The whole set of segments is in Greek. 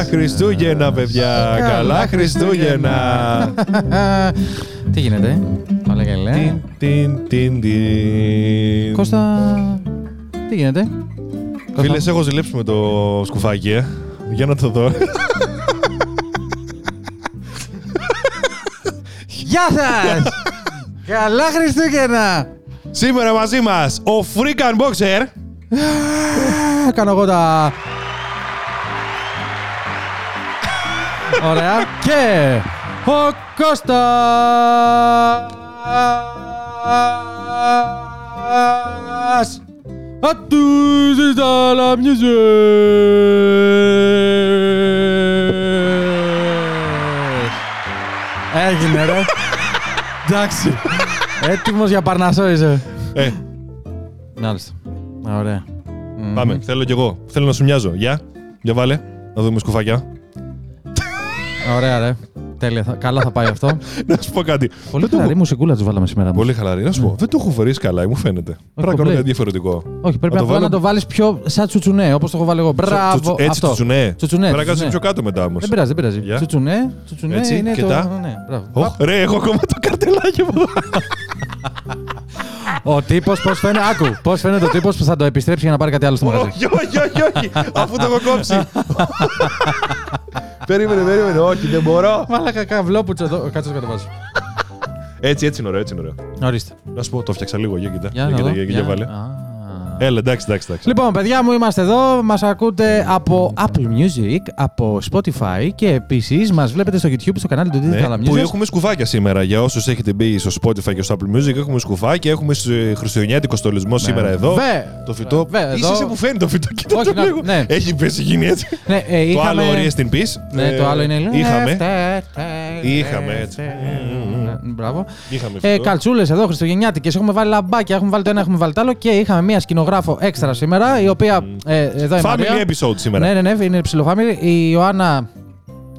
Καλά Χριστούγεννα, παιδιά. Καλά Χριστούγεννα. Τι γίνεται, Όλα καλά; Τιν, τιν, τιν, τιν. Κώστα, τι γίνεται; Κώστα. Φίλες, έχω ζηλέψει με το σκουφάκι, ε. Για να το δω. Γεια σας! Καλά Χριστούγεννα! Σήμερα μαζί μας ο Freakan Boxer. Α, Κάνω εγώ τα... Ωραία. Και ο Κώστας Ατούς τα λαμιζες Έγινε ρε. Εντάξει. Έτοιμος για παρνασό είσαι. Ε, Μάλιστα. Ωραία. Μμμ. πάμε. Θέλω κι εγώ. Θέλω να σου μοιάζω. Γεια. Για βάλε. Να δούμε σκουφάκια. Ωραία, ρε. Τέλεια. θα- Καλά θα πάει αυτό. Να σου πω κάτι. Πολύ Δεν το χαλαρή έχω- μουσικούλα τους βάλαμε σήμερα. Πολύ χαλαρή. Να σου πω. Δεν το έχω φορήσει καλά, μου φαίνεται. Πρέπει να κάνω κομπλέ. κάτι διαφορετικό. Όχι, πρέπει Να το απλά βάλω- να το βάλεις πιο σαν τσουτσουνέ, όπως το έχω βάλει εγώ. Μπράβο. Τσου- Έτσι, αυτό. τσουτσουνέ. Τσουτσουνέ, Πρέπει να κάτσεις τσουτσουνέ. πιο κάτω μετά όμως. Δεν πειράζει, δεν πειράζει. Για. Τσουτσουνέ, τσουτσουνέ Έτσι, είναι και το. τα. Ναι, μπράβο. Ωχ, ρε, έχω ακόμα το καρτελάκι μου. Ο τύπος πώς φαίνεται. Άκου, πώς φαίνεται ο τύπος που θα το επιστρέψει για να πάρει κάτι άλλο στο μαγαζί. Όχι, όχι, όχι, όχι. Αφού το έχω κόψει. Περίμενε, περίμενε. Όχι, δεν μπορώ. Μάλακα καβλόπουτσο εδώ. Κάτσε να το κατεβάσω. Έτσι, έτσι είναι ωραίο, έτσι είναι ωραίο. Ορίστε. Να σου πω, το φτιάξα λίγο. Για κοίτα. Για Για να κοίτα, δω. για- για Για- βάλε. Α. Έλα, εντάξει, εντάξει, εντάξει. Λοιπόν, παιδιά μου, είμαστε εδώ. Μας ακούτε από Apple Music, από Spotify και επίσης μας βλέπετε στο YouTube στο κανάλι του Digital Ναι, Music. που έχουμε σκουφάκια σήμερα. Για όσους έχετε μπει στο Spotify και στο Apple Music, έχουμε σκουφάκια. Έχουμε στο χριστουγεννιάτικο στολισμό σήμερα εδώ. Βε. Το φυτό. Βε, Είσαι εδώ. εσύ που φαίνει το φυτό. Κοίτα Όχι, το να- λίγο. ναι. Έχει πέσει γίνει έτσι. Ναι, ε, Το είχαμε... άλλο Rest in Peace. Ναι, Ε, το άλλο είναι. Είχαμε. Left, Είχαμε, left, έτσι. left. Μπράβο. Είχαμε Ε, φυτό. Καλτσούλε εδώ, Χριστουγεννιάτικε. Έχουμε βάλει λαμπάκια, έχουμε βάλει το ένα, έχουμε βάλει το άλλο και είχαμε μία σκηνογράφο έξτρα σήμερα, η οποία. Ε, εδώ η Μαρία. Family episode σήμερα. Ναι, ναι, ναι, είναι ψιλοφάμιλη. Η Ιωάννα.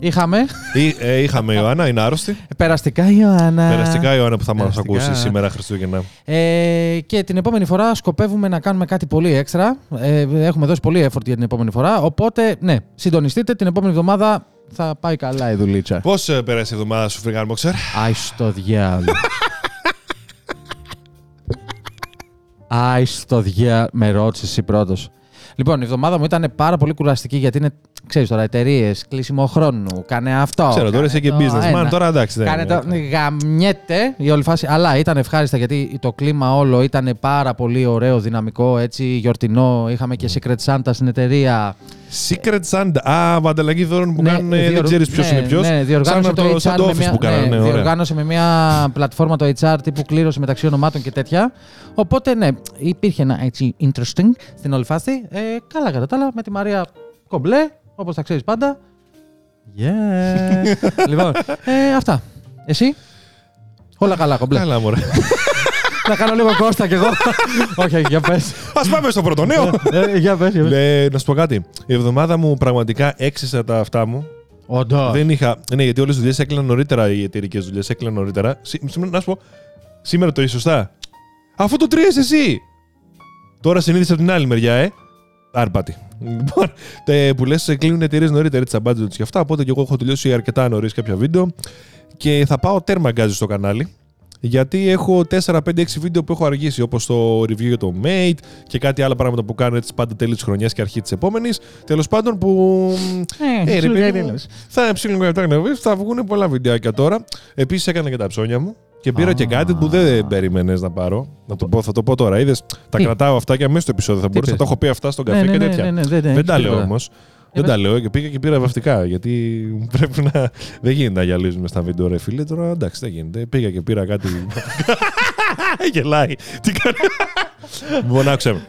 Είχαμε. Ή- ε, είχαμε Ιωάννα, είναι άρρωστη. Περαστικά η Ιωάννα. Περαστικά Ιωάννα που θα μας περαστικά. ακούσει σήμερα Χριστούγεννα. Ε, και την επόμενη φορά σκοπεύουμε να κάνουμε κάτι πολύ έξτρα. Ε, έχουμε δώσει πολύ effort για την επόμενη φορά. Οπότε, ναι, συντονιστείτε. Την επόμενη εβδομάδα θα πάει καλά η δουλίτσα. Πώς πέρασε η εβδομάδα σου, Φρυγάν Μποξέρ; Άι στο διάλο. Άι στο διάλο. Με ρώτησες εσύ πρώτος. Λοιπόν, η εβδομάδα μου ήταν πάρα πολύ κουραστική γιατί είναι, ξέρεις τώρα, εταιρείες, κλείσιμο χρόνου, κάνε αυτό. Ξέρω, τώρα κάνε είσαι και το businessman, ένα. τώρα εντάξει. δεν Κάνε είναι. το. Γαμιέται η όλη φάση. Αλλά ήταν ευχάριστα γιατί το κλίμα όλο ήταν πάρα πολύ ωραίο, δυναμικό, έτσι γιορτινό. Είχαμε και Secret Santa στην εταιρεία. Secret Santa. Α, ανταλλαγή δώρων που Ναι, κάνουν. ε, διοργ- Δεν ξέρεις ποιος ναι, είναι ποιος. Ναι, σαν διοργάνωσε από το το, HR σαν το με office μια, που κάνανε. ναι, Ναι, ωραία. διοργάνωσε με μια πλατφόρμα το HR τύπου κλήρωση μεταξύ ονομάτων και τέτοια. Οπότε ναι, υπήρχε ένα έτσι interesting στην όλη φάση. Ε, καλά κατά τα άλλα, με τη Μαρία κομπλέ, όπως τα ξέρεις πάντα. Yeah. λοιπόν, ε, αυτά. Εσύ, όλα καλά κομπλέ. Καλά, μωρέ. Να κάνω λίγο κόστα κι εγώ. όχι, όχι, για πες. Α πάμε στο πρώτο νέο. Ε, για πες, για πες. Ε, να σου πω κάτι. Η εβδομάδα μου πραγματικά έξισα τα αυτά μου. Όντως. Δεν είχα. Ναι, γιατί όλες τις δουλειές έκλειναν νωρίτερα. Οι εταιρικές δουλειές έκλειναν νωρίτερα. Σή- σήμερα- Να σου πω. Σήμερα το είσαι σωστά. Αφού το τρία εσύ. Τώρα συνείδησα από την άλλη μεριά, ε. Άρπατη. Λοιπόν, τε- που λες, κλείνουν εταιρείες νωρίτερα τι budget και αυτά. Οπότε και εγώ έχω τελειώσει αρκετά νωρίς κάποια βίντεο. Και θα πάω τέρμα γκάζι στο κανάλι. Γιατί έχω 4, 5, 6 βίντεο που έχω αργήσει, όπως το review για το Mate και κάτι άλλα πράγματα που κάνω έτσι πάντα τέλη της χρονιάς και αρχή της επόμενης. Τέλος πάντων, που. Ε, Ε, ρε, σου παιδί λέει μου, τέλος. θα ψήνω για το θα βγουν πολλά βιντεάκια τώρα. Επίσης έκανα και τα ψώνια μου και πήρα Α. και κάτι που δεν περίμενες να πάρω. Να το πω, θα το πω τώρα. Είδες, τα Τι; κρατάω αυτά και αμέσως στο επεισόδιο. Θα μπορούσα να πες; τα έχω πει αυτά στον Ναι, καφέ ναι, και ναι, τέτοια. ναι, ναι, δεν- Δεν έχεις τα λέω τίποτα. όμως. Δεν πες. τα λέω και πήγα και πήρα βαφτικά. Γιατί πρέπει να. Δεν γίνεται να γυαλίζουμε στα βίντεο, ρε φίλε. Τώρα εντάξει, δεν γίνεται. Πήγα και πήρα κάτι. Γελάει. Τι κάνει. Λοιπόν, άκουσε με.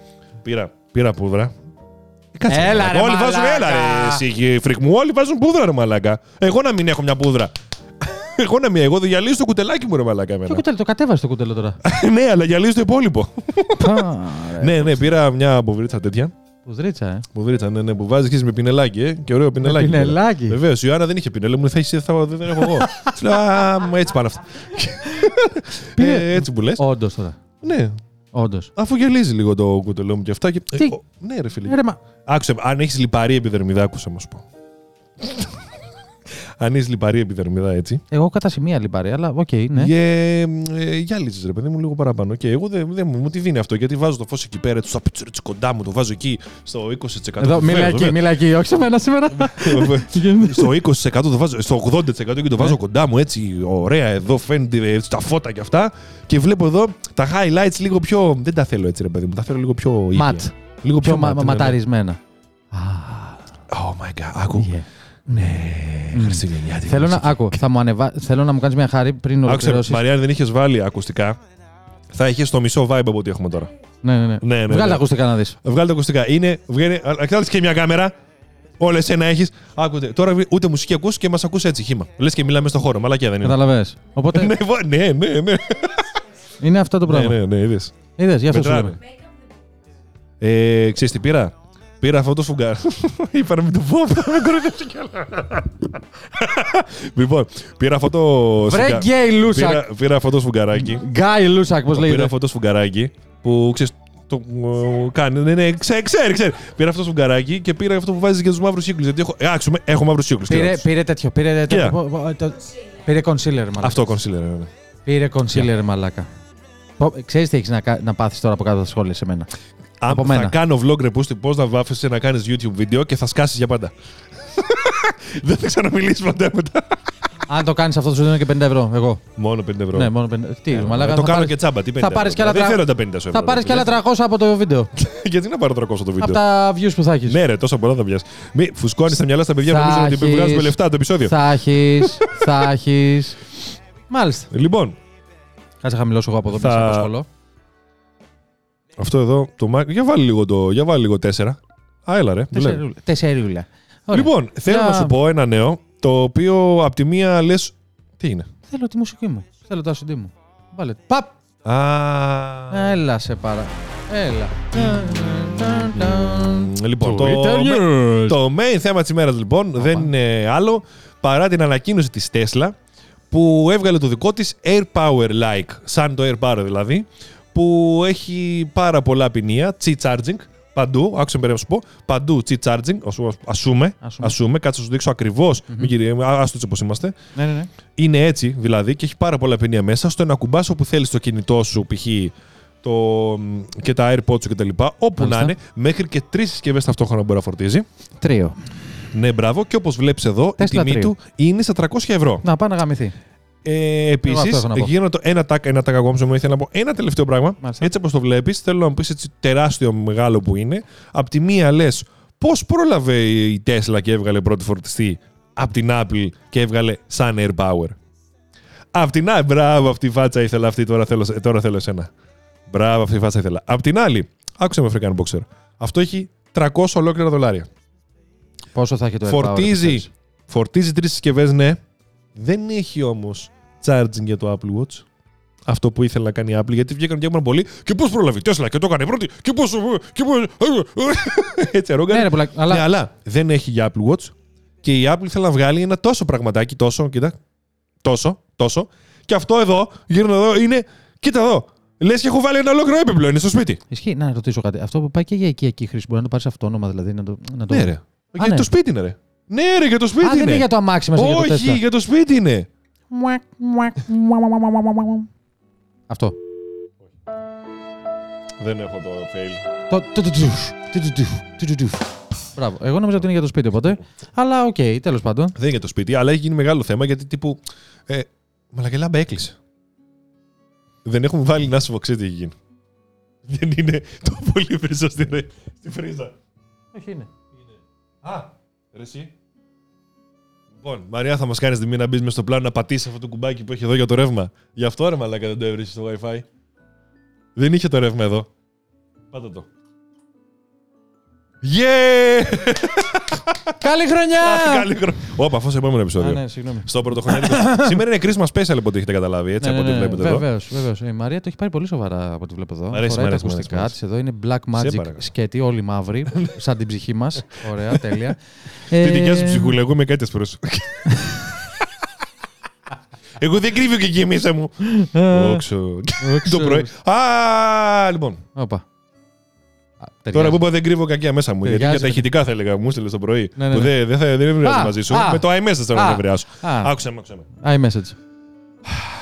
Πήρα, πήρα πούδρα. Κάτσε, Έλα, μαλάκα. ρε, Όλοι βάζουν, μαλάκα. έλα ρε, εσύ φρικ μου. Όλοι βάζουν πούδρα, ρε μαλάκα. Εγώ να μην έχω μια πούδρα. Εγώ να μην, εγώ δεν γυαλίζω το κουτελάκι μου, ρε μαλάκα. εμένα. Ποιο κουτέλο, το κατέβασε το κουτέλο τώρα. ναι, αλλά γυαλίζω το υπόλοιπο. Πα, ρε. ναι, ναι, πήρα μια μποβρίτσα τέτοια. Πουδρίτσα, ε. Πουδρίτσα, ναι, ναι, που βάζεις με πινελάκι, ε, και ωραίο πινελάκι. πινελάκι. Βεβαίως, η Ιωάννα δεν είχε πινέλο, μου θα είσαι, θα, δεν έχω εγώ. Της λέω, Α, μα έτσι πάνε αυτά. Πήρε- ε, έτσι που λες. Όντως τώρα. Ναι, Όντως. αφού γυαλίζει λίγο το κουτελό μου και αυτά. Και... Τι; Ε, ο- ναι, ρε φίλε. Ρε, μα. Άκουσε, αν έχεις λιπαρή επιδερμίδα, άκουσα να σου πω. Αν είσαι λιπαρή επιδερμίδα έτσι. Εγώ κατά σημεία λιπαρή, αλλά οκ, ναι. Και ε, γυάλιζε, ρε παιδί μου, λίγο παραπάνω. Και εγώ δεν δεν μου, μου τη δίνει αυτό γιατί βάζω το φως εκεί πέρα, του απίτσου έτσι κοντά μου, το βάζω εκεί στο 20%. Εδώ, μίλα Βεβαίως, εκεί, βεβαίως. μίλα εκεί, όχι σε μένα σήμερα. στο 20% το βάζω, στο 80% και το Ναι. βάζω κοντά μου έτσι, ωραία, εδώ φαίνεται ε, τα φώτα και αυτά. Και βλέπω εδώ τα highlights λίγο πιο. Δεν τα θέλω έτσι, ρε παιδί μου, τα θέλω λίγο πιο. ίδια. Ματ. Λίγο πιο, Πιο μα- ματ, ναι, ναι. ματαρισμένα. Oh my god, άκου. Yeah. Ναι, Χριστουγεννιάτικη. Θέλω να, μουσική. άκου, θα μου ανεβα... θέλω να μου κάνεις μια χάρη πριν Άκουσε, ολοκληρώσεις. Μαρία, αν δεν είχες βάλει ακουστικά, θα είχες το μισό vibe από ό,τι έχουμε τώρα. Ναι, ναι, ναι. Ναι, ναι, Βγάλε ναι. ακουστικά να δεις. Βγάλε τα ακουστικά. Είναι, βγαίνει, κοιτάξτε και μια κάμερα. Όλες ένα έχεις. Άκουτε. Τώρα ούτε μουσική ακούς και μας ακούς έτσι χήμα. Λες και μιλάμε στο χώρο. Μαλακία δεν είναι. Καταλαβες. Οπότε ναι, βο- ναι, ναι, ναι. είναι αυτό το ναι, πράγμα. ναι, ναι, είδες. Είδες, γι' αυτό σου Μετράνε. λέμε. Ε, ξέρεις τι πήρα; Πήρα αυτό το σφουγγάρι. Είπα να μην το πω αυτό. Με κοροϊδέψει κι άλλα. λοιπόν, πήρα αυτό το. Βρε σφουγγα- γκέι λούσακ. Πήρα, πήρα αυτό το σφουγγαράκι. Γκάι λούσακ, πώς Πήρα λέγεται. αυτό το σφουγγαράκι που ξέρεις, το ε, κάνει. Ναι, ναι, ξέρει, ξέρει, ξέρει. Πήρα αυτό το σφουγγαράκι και πήρα αυτό που βάζεις για τους μαύρους κύκλου. Γιατί έχω, ε, άξουμε, έχω μαύρους κύκλου. Πήρε, πήρε τέτοιο, πήρε Κοίτα. τέτοιο. πο- πο- το- Πήρε concealer, μαλάκα. Αυτό concealer. ναι, ναι. Πήρε concealer, μαλάκα. Πω- Ξέρεις τι έχεις να, κα- να πάθεις τώρα από κάτω από τα σχόλια σε μένα. Αν Από θα μένα. κάνω vlog ρεπούστη πώς να βάφεσαι να κάνεις YouTube βίντεο και θα σκάσεις για πάντα. Δεν θα ξαναμιλήσεις ποτέ μετά. Αν το κάνεις αυτό, σου δίνω και 50 ευρώ. Εγώ. Μόνο 50 ευρώ. Ναι, μόνο 50. Τι, Ε, μαλάκα. το θα κάνω πάρεις- και τσάμπα. Τι 50 θα πάρεις ευρώ. και άλλα Δεν τρα- θέλω τα 50 ευρώ. Θα πάρεις και άλλα ρε. 300 από το βίντεο. Γιατί να πάρω 300 το από βίντεο. τα views που θα έχεις. Ναι, ρε, τόσα πολλά θα πιάσει. Μη φουσκώνεις τα μυαλά στα παιδιά Θα νομίζουν ότι έχεις- βγάζουμε λεφτά το επεισόδιο. Θα έχεις, θα έχεις. Μάλιστα. Λοιπόν, Κάτσε να χαμηλώσω εγώ από εδώ Θα- που σε απασχολώ. Αυτό εδώ το μά- Για βάλει λίγο το. Για βάλει λίγο 4. Α, έλα ρε. δουλεύει. Τεσσερούλα. Τεσσερούλα. Ωραία. Λοιπόν, θέλω Για- να σου πω ένα νέο το οποίο απ' τη μία λες. Τι είναι; Θέλω τη μουσική μου. Θέλω το ασυντή μου. Βάλε. Παπ. Α. Έλα σε παρά. Έλα. Λοιπόν, το, Twitter με- news. το main θέμα της ημέρας λοιπόν δεν είναι άλλο παρά την ανακοίνωση της Tesla που έβγαλε το δικό της Air Power Like, σαν το Air Power δηλαδή, που έχει πάρα πολλά ποινία, Qi Charging, παντού, άκουσα με να σου πω, παντού Qi Charging, ασου- ασούμε, Ασούμε. ασούμε, κάτσε να σου δείξω ακριβώς, μην κύριε, άστο έτσι όπως είμαστε, Ναι, ναι, ναι. είναι έτσι δηλαδή και έχει πάρα πολλά ποινία μέσα στο να κουμπάς όπου θέλεις το κινητό σου, π.χ. Το, και τα AirPods σου κτλ. Όπου Μάλιστα. να είναι, μέχρι και τρεις συσκευές ταυτόχρονα μπορεί να φορτίζει. Τρίο. Ναι, μπράβο. Και όπως βλέπεις εδώ, η Tesla τιμή τρίο. του είναι στα 300 ευρώ. Να πάει να γαμηθεί. Ε, Εγώ Επίσης, αυτό έχω να πω. γίνω το ένα τάκ, ένα τάκ ακόμα μου ήθελα να πω ένα τελευταίο πράγμα. Μάλιστα. Έτσι όπως το βλέπεις, θέλω να μου πεις έτσι τεράστιο μεγάλο που είναι. Απ' τη μία λες, πώς πρόλαβε η Tesla και έβγαλε πρώτη φορτιστή απ' την Apple και έβγαλε σαν Air Power; Απ' την άλλη, μπράβο, αυτή η φάτσα ήθελα αυτή, τώρα θέλω, τώρα θέλω εσένα. Μπράβο, αυτή η φάτσα ήθελα. Απ' την άλλη, άκουσα με African Boxer. Αυτό έχει 300 ολόκληρα δολάρια. Πόσο θα έχει το AirPower, Φορτίζει, πιστεύεις; φορτίζει τρεις συσκευές, ναι. Δεν έχει όμως charging για το Apple Watch. Αυτό που ήθελε να κάνει η Apple, γιατί βγήκαν και έκαναν πολύ. Και πώς πρόλαβε η Tesla και το έκανε πρώτη. Και πώς. Και πώς... Έτσι, αρρώγανε. Ναι, ρε, πουλάκι, αλλά- Ναι, αλλά δεν έχει για Apple Watch. Και η Apple θέλει να βγάλει ένα τόσο πραγματάκι, τόσο, κοίτα. Τόσο, τόσο. Και αυτό εδώ, γύρω εδώ, είναι. Κοίτα εδώ. Λες και έχω βάλει ένα ολόκληρο έπιπλο, είναι στο σπίτι. Ισχύει. Να ρωτήσω κάτι. Αυτό που πάει και για οικιακή χρήση μπορεί να το πάρεις αυτόνομα, δηλαδή να το. Να το... Ναι, ρε. για ναι. το σπίτι είναι, ρε. Ναι, ρε, για το σπίτι Α, δεν είναι. είναι για το αμάξι μέσα για το Όχι, Tesla. για το σπίτι είναι. Αυτό. Δεν έχω το fail. Το- το- το- τουφ, το- το- τουφ, το- το- τουφ. Μπράβο. Εγώ νόμιζα ότι είναι για το σπίτι οπότε. Αλλά οκ, τέλος πάντων. Δεν είναι για το σπίτι, αλλά έχει γίνει μεγάλο θέμα γιατί τύπου. Ε, μαλάκα η λάμπα έκλεισε. Δεν έχουμε βάλει να σου πω, ξέρετε τι έχει γίνει. Δεν είναι το πολύ περισσό στη, ρε- στη πρίζα. Όχι είναι. Α, ρε εσύ. Λοιπόν, Μαριά, θα μας κάνεις τη να μπεις μες στο πλάνο να πατήσεις αυτό το κουμπάκι που έχει εδώ για το ρεύμα. Γι' αυτό ρε μαλάκα δεν το έβρισκες στο WiFi. Δεν είχε το ρεύμα εδώ. Πάτα το. Yeah! Καλή χρονιά! Καλή χρονιά. Όπα, αυτό σε επόμενο επεισόδιο. Α, ναι, συγγνώμη. Στο πρωτοχρονιάτικο. Σήμερα είναι Christmas special από ό,τι έχετε καταλάβει, έτσι Ναι, από ναι, ό,τι ναι, βλέπετε εδώ. Βεβαίως, βεβαίως. Η Μαρία το έχει πάρει πολύ σοβαρά από ό,τι βλέπω εδώ. Μ' αρέσει, Φοράει μ' τα αρέσει, μ' αρέσει, ακουστικά μ' αρέσει. της εδώ. Είναι black Σε magic παρακαλώ. σκέτη, όλοι μαύροι, σαν την ψυχή μας. Ωραία, τέλεια. Τη Ε, δικιά σου ψυχούλα, εγώ είμαι κάτι προς. Εγώ δεν κρύβω και εκεί μέσα μου. ε, Όξο. όξο. Το πρωί. Α, λοιπόν. Όπα. Ταιριάζει. Τώρα που είπα δεν κρύβω κακία μέσα μου. Γιατί Ταιριάζει για τα με ηχητικά θα έλεγα, μου έστειλε το πρωί. Ναι, ναι, Που ναι. δεν, δεν, θα, δεν ευριάζω Α, μαζί σου. α. Με το iMessage θέλω Α. να ευριάσω. Α. Άκουσε με, άκουσε με. iMessage.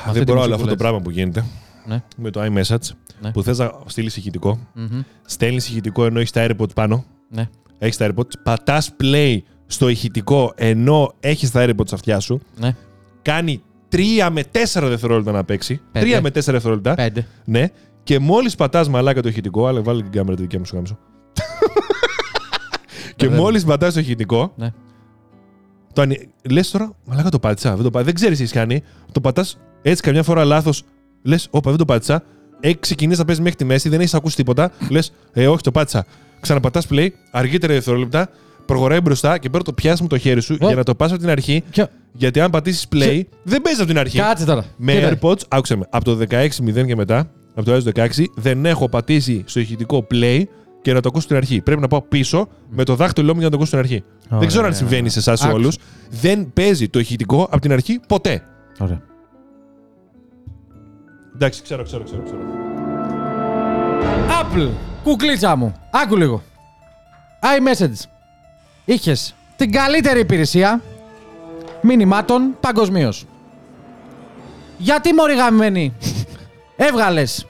Αυτή Δεν τη μπορώ άλλο αυτό μουσικούλα. το πράγμα που γίνεται Ναι. με το iMessage Ναι. που θες να στείλεις ηχητικό. Μμμ. Στέλνεις ηχητικό ενώ έχεις τα AirPods πάνω. Ναι. Έχεις τα AirPods. Πατάς play στο ηχητικό ενώ έχεις τα AirPods στα αυτιά σου. Ναι. Κάνει 3 με 4 δευτερόλεπτα να παίξει. Πέντε. 3 με 4 δευτερόλεπτα. Πέντε. Ναι. Και μόλις πατάς μαλάκα το ηχητικό, αλλά βάλει την κάμερα τη δικιά μου σου γάμισο. και Βέβαια. μόλις πατάς το ηχητικό, Ναι. το ανοι... λες τώρα, μαλάκα το πάτησα. Δεν, το πά... δεν ξέρεις τι έχεις κάνει. Το πατάς έτσι καμιά φορά λάθος. Λες, όπα, δεν το πάτησα. Έχει ξεκινήσει να παίζεις μέχρι τη μέση, δεν έχεις ακούσει τίποτα. Λες, ε, όχι, το πάτησα. Ξαναπατάς play, αργότερα δευτερόλεπτα, προχωράει μπροστά και παίρνει το πιάσιμο το χέρι σου Ω. για να το πας από την αρχή. Ποιο- Γιατί αν πατήσεις play, δεν παίζεις από την αρχή. Κάτσε τώρα. Με Κοίτα. AirPods, άκουσε με, από το 16.0 και μετά, από το iOS 16, δεν έχω πατήσει στο ηχητικό play και να το ακούσω στην αρχή. Πρέπει να πάω πίσω με το δάχτυλό μου για να το ακούσω στην αρχή. Δεν ξέρω αν συμβαίνει σε εσάς Άκουσα. όλους. Δεν παίζει το ηχητικό από την αρχή ποτέ. Ωραία. Εντάξει, ξέρω, ξέρω, ξέρω. ξέρω. Apple, κουκλίτσα μου. Άκου λίγο. iMessage. Είχες την καλύτερη υπηρεσία μηνυμάτων παγκοσμίως. Γιατί μωρή γαμμένη έβγαλες.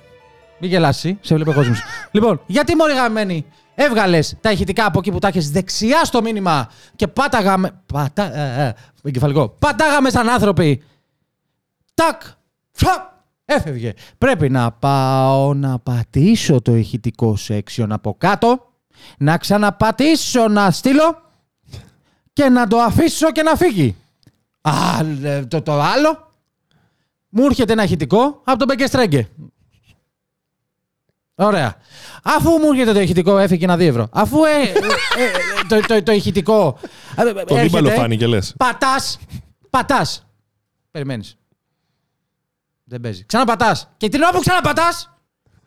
Μην γελάσει, σε βλέπει ο κόσμος. λοιπόν, γιατί μωρή γαμμένη; Έβγαλες τα ηχητικά από εκεί που τα έχεις δεξιά στο μήνυμα και πάταγαμε. Πατά, ε, ε, εγκεφαλικό. Πατάγαμε σαν άνθρωποι. Τάκ! Φαπ! Έφευγε. Πρέπει να πάω να πατήσω το ηχητικό section από κάτω, να ξαναπατήσω να στείλω και να το αφήσω και να φύγει. Α, ε, το, το άλλο, μου έρχεται ένα ηχητικό από τον Μπεγκεστρέγκε. Ωραία. Αφού μου έρχεται το ηχητικό, έφυγε ένα 2 ευρώ. Αφού ε, ε, ε, το, το, το ηχητικό. ε, Το έρχεται, δίπαλο φάνηκε, λες. Πατάς. Πατάς. Περιμένεις. Δεν παίζει. Ξαναπατάς. Και την ώρα που ξαναπατάς,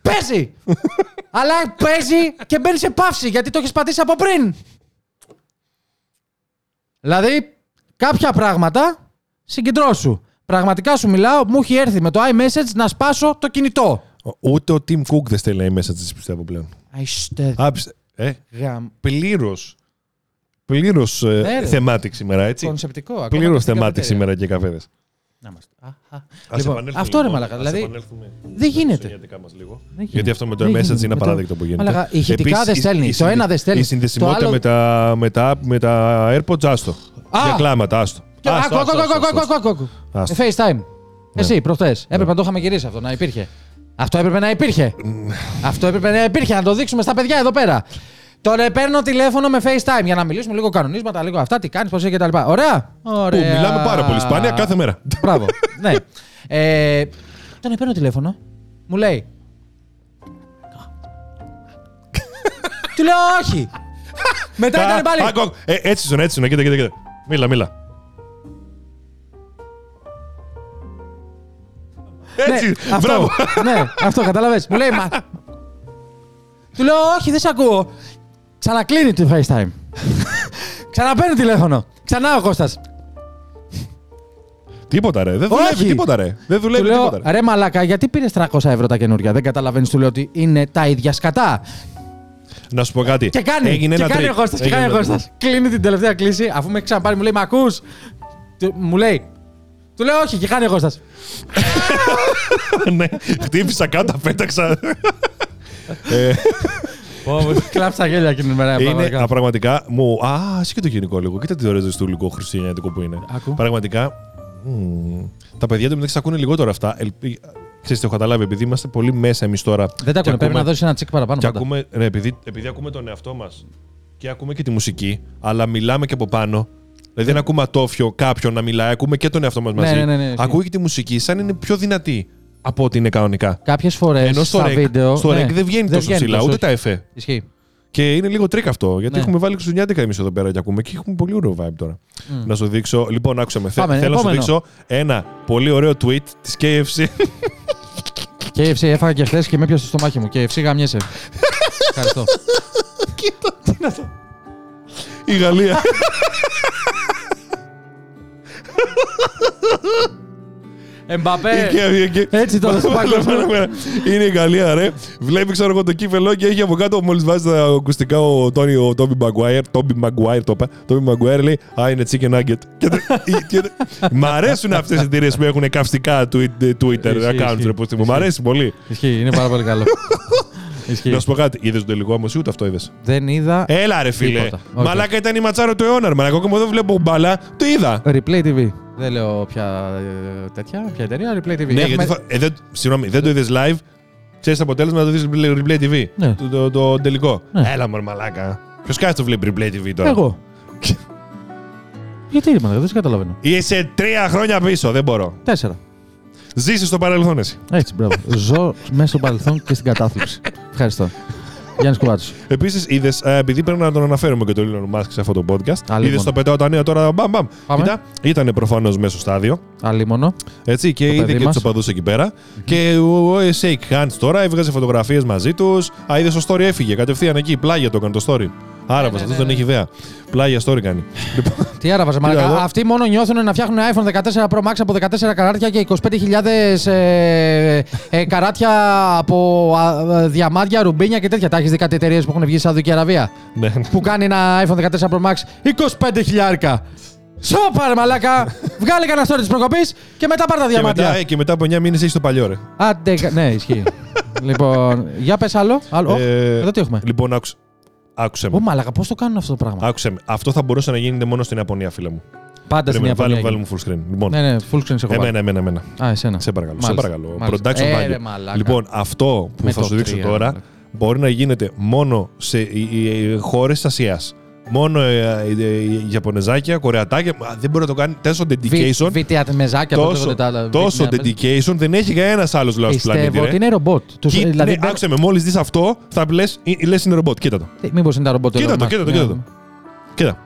παίζει. Αλλά παίζει και μπαίνει σε παύση γιατί το έχεις πατήσει από πριν. Δηλαδή, κάποια πράγματα συγκεντρώσου. Πραγματικά σου μιλάω, μου έχει έρθει με το iMessage να σπάσω το κινητό. Ούτε ο Tim Cook δεν στέλνει messages, πιστεύω πλέον. Αϊστε. Άψε. Ε, Γαμ. πλήρως. Πλήρως Ναι, ρε. θεμάτικ σήμερα, έτσι. Κονσεπτικό. ακόμα Πλήρως και στην θεμάτικ καφετέρια. σήμερα και καφέδες. Να είμαστε. Α, ας. Ας Λοιπόν, επανέλθουμε αυτό ρε λοιπόν, μαλακά. ας Δηλαδή, επανέλθουμε δεν γίνεται. στα γενετικά μας λίγο. γίνεται. Γιατί αυτό με το Δεν message γίνεται. είναι Με το- απαράδεκτο που γίνεται. Μαλάκα, ηχητικά Επίσης, δεν η- στέλνει. η Το συνδε- ένα δεν στέλνει. Η συνδεσιμότητα Το άλλο- με, τα, με, τα, με τα AirPods, άστο. Α! Για κλάματα, άστο. Και- Άστο, Άκου, άκου, άστο, άκου, άστο, άκου, άστο. άκου, άκου. Άστο. Ε, FaceTime. Εσύ, προχθές. Έπρεπε να το είχαμε γυρίσει αυτό, να υπήρχε. Αυτό έπρεπε να υπήρχε. αυτό έπρεπε να υπήρχε, να το δείξουμε στα παιδιά εδώ πέρα. Τώρα παίρνω τηλέφωνο με FaceTime για να μιλήσουμε λίγο κανονίσματα, λίγο αυτά, τι κάνεις, πώς έχει κτλ. Ωραία. Που Ωραία. μιλάμε πάρα πολύ σπάνια κάθε μέρα. Μπράβο. ναι. Ε, τον παίρνω τηλέφωνο, μου λέει. Του λέω όχι. Μετά Α, έκανε πάλι. άκου, άκου. Ε, έτσι σου, έτσι σου, κοίτα, κοίτα, κοίτα. Μίλα, μίλα. Έτσι, ναι, μπράβο. αυτό, ναι, αυτό κατάλαβες. Μου λέει, μα... Του λέω, όχι, δεν σε ακούω. Ξανακλείνει το FaceTime. Ξαναπαίρνει τηλέφωνο. Ξανά ο Κώστας. Τίποτα ρε, δεν Όχι. δουλεύει τίποτα ρε. Δεν Του δουλεύει λέω, τίποτα ρε. ρε μαλάκα, γιατί πήρες 300 ευρώ τα καινούργια. Δεν καταλαβαίνεις, του λέω ότι είναι τα ίδια σκατά. Να σου πω κάτι. Και κάνει. Έγινε και ένα κάνει trick. ο Κώστας, και Έγινε κάνει ο ένα- Κώστας. Κλείνει την τελευταία κλίση, αφού με έχει ξαναπάρει, μου λέει, Μ' ακούς; Του- Μου λέει. Του λέω όχι, και κάνει ο Κώστας. Ναι, χτύπησα κάτω, πέταξα. Ε, Κλάψα γέλια εκείνη την μέρα. Είναι πραγματικά. α, πραγματικά μου. Α, εσύ και το γενικό λίγο. Κοίτα τι ωραίο ζεστούλικο χριστουγεννιάτικο που είναι. Άκου. Πραγματικά. μμ, τα παιδιά του μεταξύ ακούνε λιγότερο αυτά. Ελπί... Ξέρεις, το έχω καταλάβει, επειδή είμαστε πολύ μέσα εμείς τώρα. Δεν τα και ακούνε, πρέπει ακούμε- να δώσει ένα τσικ παραπάνω. Και πάντα. ακούμε, ναι, επειδή, επειδή ακούμε τον εαυτό μας και ακούμε και τη μουσική, αλλά μιλάμε και από πάνω. Δηλαδή δεν ακούμε ατόφιο κάποιον να μιλάει, ακούμε και τον εαυτό μας Ναι, μαζί. ναι, ναι, ναι, ισχύει. Ακούει και τη μουσική, σαν είναι πιο δυνατή από ό,τι είναι κανονικά. Κάποιες φορές Ενώ στο στα rec, βίντεο. στο ναι, rec δεν βγαίνει τόσο ψηλά, τόσο, ούτε όχι. τα εφέ. Ισχύει. Και είναι λίγο τρίκ αυτό, γιατί Ναι. έχουμε βάλει Χριστουγεννιάτικα εμείς εδώ πέρα και ακούμε και έχουμε πολύ ωραίο vibe τώρα. Να σου δείξω. Λοιπόν, άκουσα με. Θε- Πάμε, θέλω να σου επόμενο. δείξω ένα πολύ ωραίο tweet της KFC. KFC έφαγα και χθες και με πιάσε στομάχι μου. KFC γαμιέσαι. Ευχαριστώ. Η Γαλλία. Εμπαπέ. Και- και- και- Έτσι το Πάρα στο παγκόσμιο. πάρα πάρα. Είναι η Γαλλία, ρε. Βλέπει, ξέρω εγώ, το κύπελλο και έχει από κάτω, μόλις βάζει τα ακουστικά ο Τόνι, ο Τόμπι Μαγκουάιρ. Τόμπι Μαγκουάιρ το είπα. Τόμπι Μαγκουάιρ λέει Α, είναι chicken nugget. Και τε- και- Μ' αρέσουν αυτές οι εταιρείες που έχουν καυστικά tweet- Twitter Ισχύει, accounts, ισχύει. ρε πούστη μου. Μ' αρέσει πολύ. Ισχύει, είναι πάρα πολύ καλό. Ισχύει. Να σου πω κάτι, είδες το τελικό όμως ή ούτε αυτό είδες; Δεν είδα. Έλα, ρε φίλε. Τίποτα. Οκ. Μαλάκα ήταν η ματσάρα του αιώνα. ρε Μαλάκα, ακόμα δεν βλέπω μπάλα. Το είδα. Replay TV. Δεν λέω ποια ε, τέτοια, ποια εταιρεία. Replay TV. Ναι, Έχουμε- γιατί. θα- ε, δεν- Συγγνώμη, δεν το είδες live. Ξέρεις το αποτέλεσμα να το δεις replay TV. Ναι. Το, το, το τελικό. Ναι. Έλα, μωρέ μαλάκα. Ποιος κάθεται το βλέπει replay TV τώρα; Εγώ. Γιατί είπα, δεν σε καταλαβαίνω. Είσαι τρία χρόνια πίσω, δεν μπορώ. Τέσσερα. Ζήσεις στο παρελθόν εσύ. Έτσι, μπράβο. Ζω μέσα στο παρελθόν και στην κατάθλιψη. Ευχαριστώ. Γιάννης Κουβάτσο. Επίσης, είδες, επειδή πρέπει να τον αναφέρουμε και τον Elon Musk σε αυτό το podcast. Άλλη Είδες μόνο. το πετάω τα νέα τώρα. Μπαμ, μπαμ. Πάμε. Κοίτα, ήταν προφανώς μέσα στο στάδιο. Αλίμονο. Έτσι, και Το είδε παιδί και μας. τους οπαδούς εκεί πέρα. Και ο ο Shake Hands τώρα έβγαζε φωτογραφίες μαζί τους. Α, είδες το story έφυγε κατευθείαν εκεί. Πλάγια το έκανε το story. Άραβας, ναι, αυτό ναι, δεν ναι. έχει ιδέα. Πλάγια story κάνει. λοιπόν, Τι άραβαζε, Κοίτα μαλακά. εδώ. Αυτοί μόνο νιώθουν να φτιάχνουν iPhone 14 Pro Max από 14 καράτια και 25.000 ε, ε, καράτια από α, α, διαμάντια, ρουμπίνια και τέτοια. Τα έχεις δει κάτι εταιρείες που έχουν βγει στη Σαουδική Αραβία; ναι, ναι. που κάνει ένα iPhone 14 Pro Max 25 χιλιάρικα. Σώπα ρε μαλάκα! Βγάλε κανένα story της προκοπής και μετά πάρ τα Και μετά, διαμάντια. ε, και μετά από 9 μήνες έχεις το παλιό, ρε. Άντε, κα- ναι, ισχύει. λοιπόν, για πες άλλο. άλλο. Ω, Ε, Εδώ τι έχουμε; Λοιπόν, άκουσε, άκουσε με. Ω μαλάκα, πώς το κάνουν αυτό το πράγμα; Άκουσε με. Αυτό θα μπορούσε να γίνεται μόνο στην Ιαπωνία, φίλε μου. Πάντα στην Περίμενε, βάλε, Ιαπωνία. βάλε μου full screen. Λοιπόν, Ναι, ναι, full screen σε έχω εμένα, εμένα, εμένα. βάλει. Α, εσένα. Σε παρακαλώ. Μάλιστα, Σε παρακαλώ. μάλιστα. Production Ε, value. ρε, μαλάκα. λοιπόν, αυτό που Με θα το σου δείξω τρία, τώρα μαλάκα. μπορεί να γίνεται μόνο σε χώρες Ασίας. Μόνο ε, ε, ε, Ιαπωνεζάκια, Κορεατάκια. Α, Δεν μπορεί να το κάνει τόσο dedication. Βιετναμεζάκια, πώς Τόσο, λέγονται τα άλλα. τόσο Βιετνα μεζ- dedication δεν έχει κανένας άλλος λαός του πλανήτη. Πιστεύω ρε. ότι είναι ρομπότ. Τους- Κοίτα, δηλαδή, ναι, μπαίνω- άκουσε με, μόλις δεις αυτό, θα λες είναι ρομπότ. Κοίτα το. Ε, Μήπως είναι τα ρομπότ. του Κοίτα Elon το, Musk. κοίτα το, Ναι, κοίτα το. Κοίτα.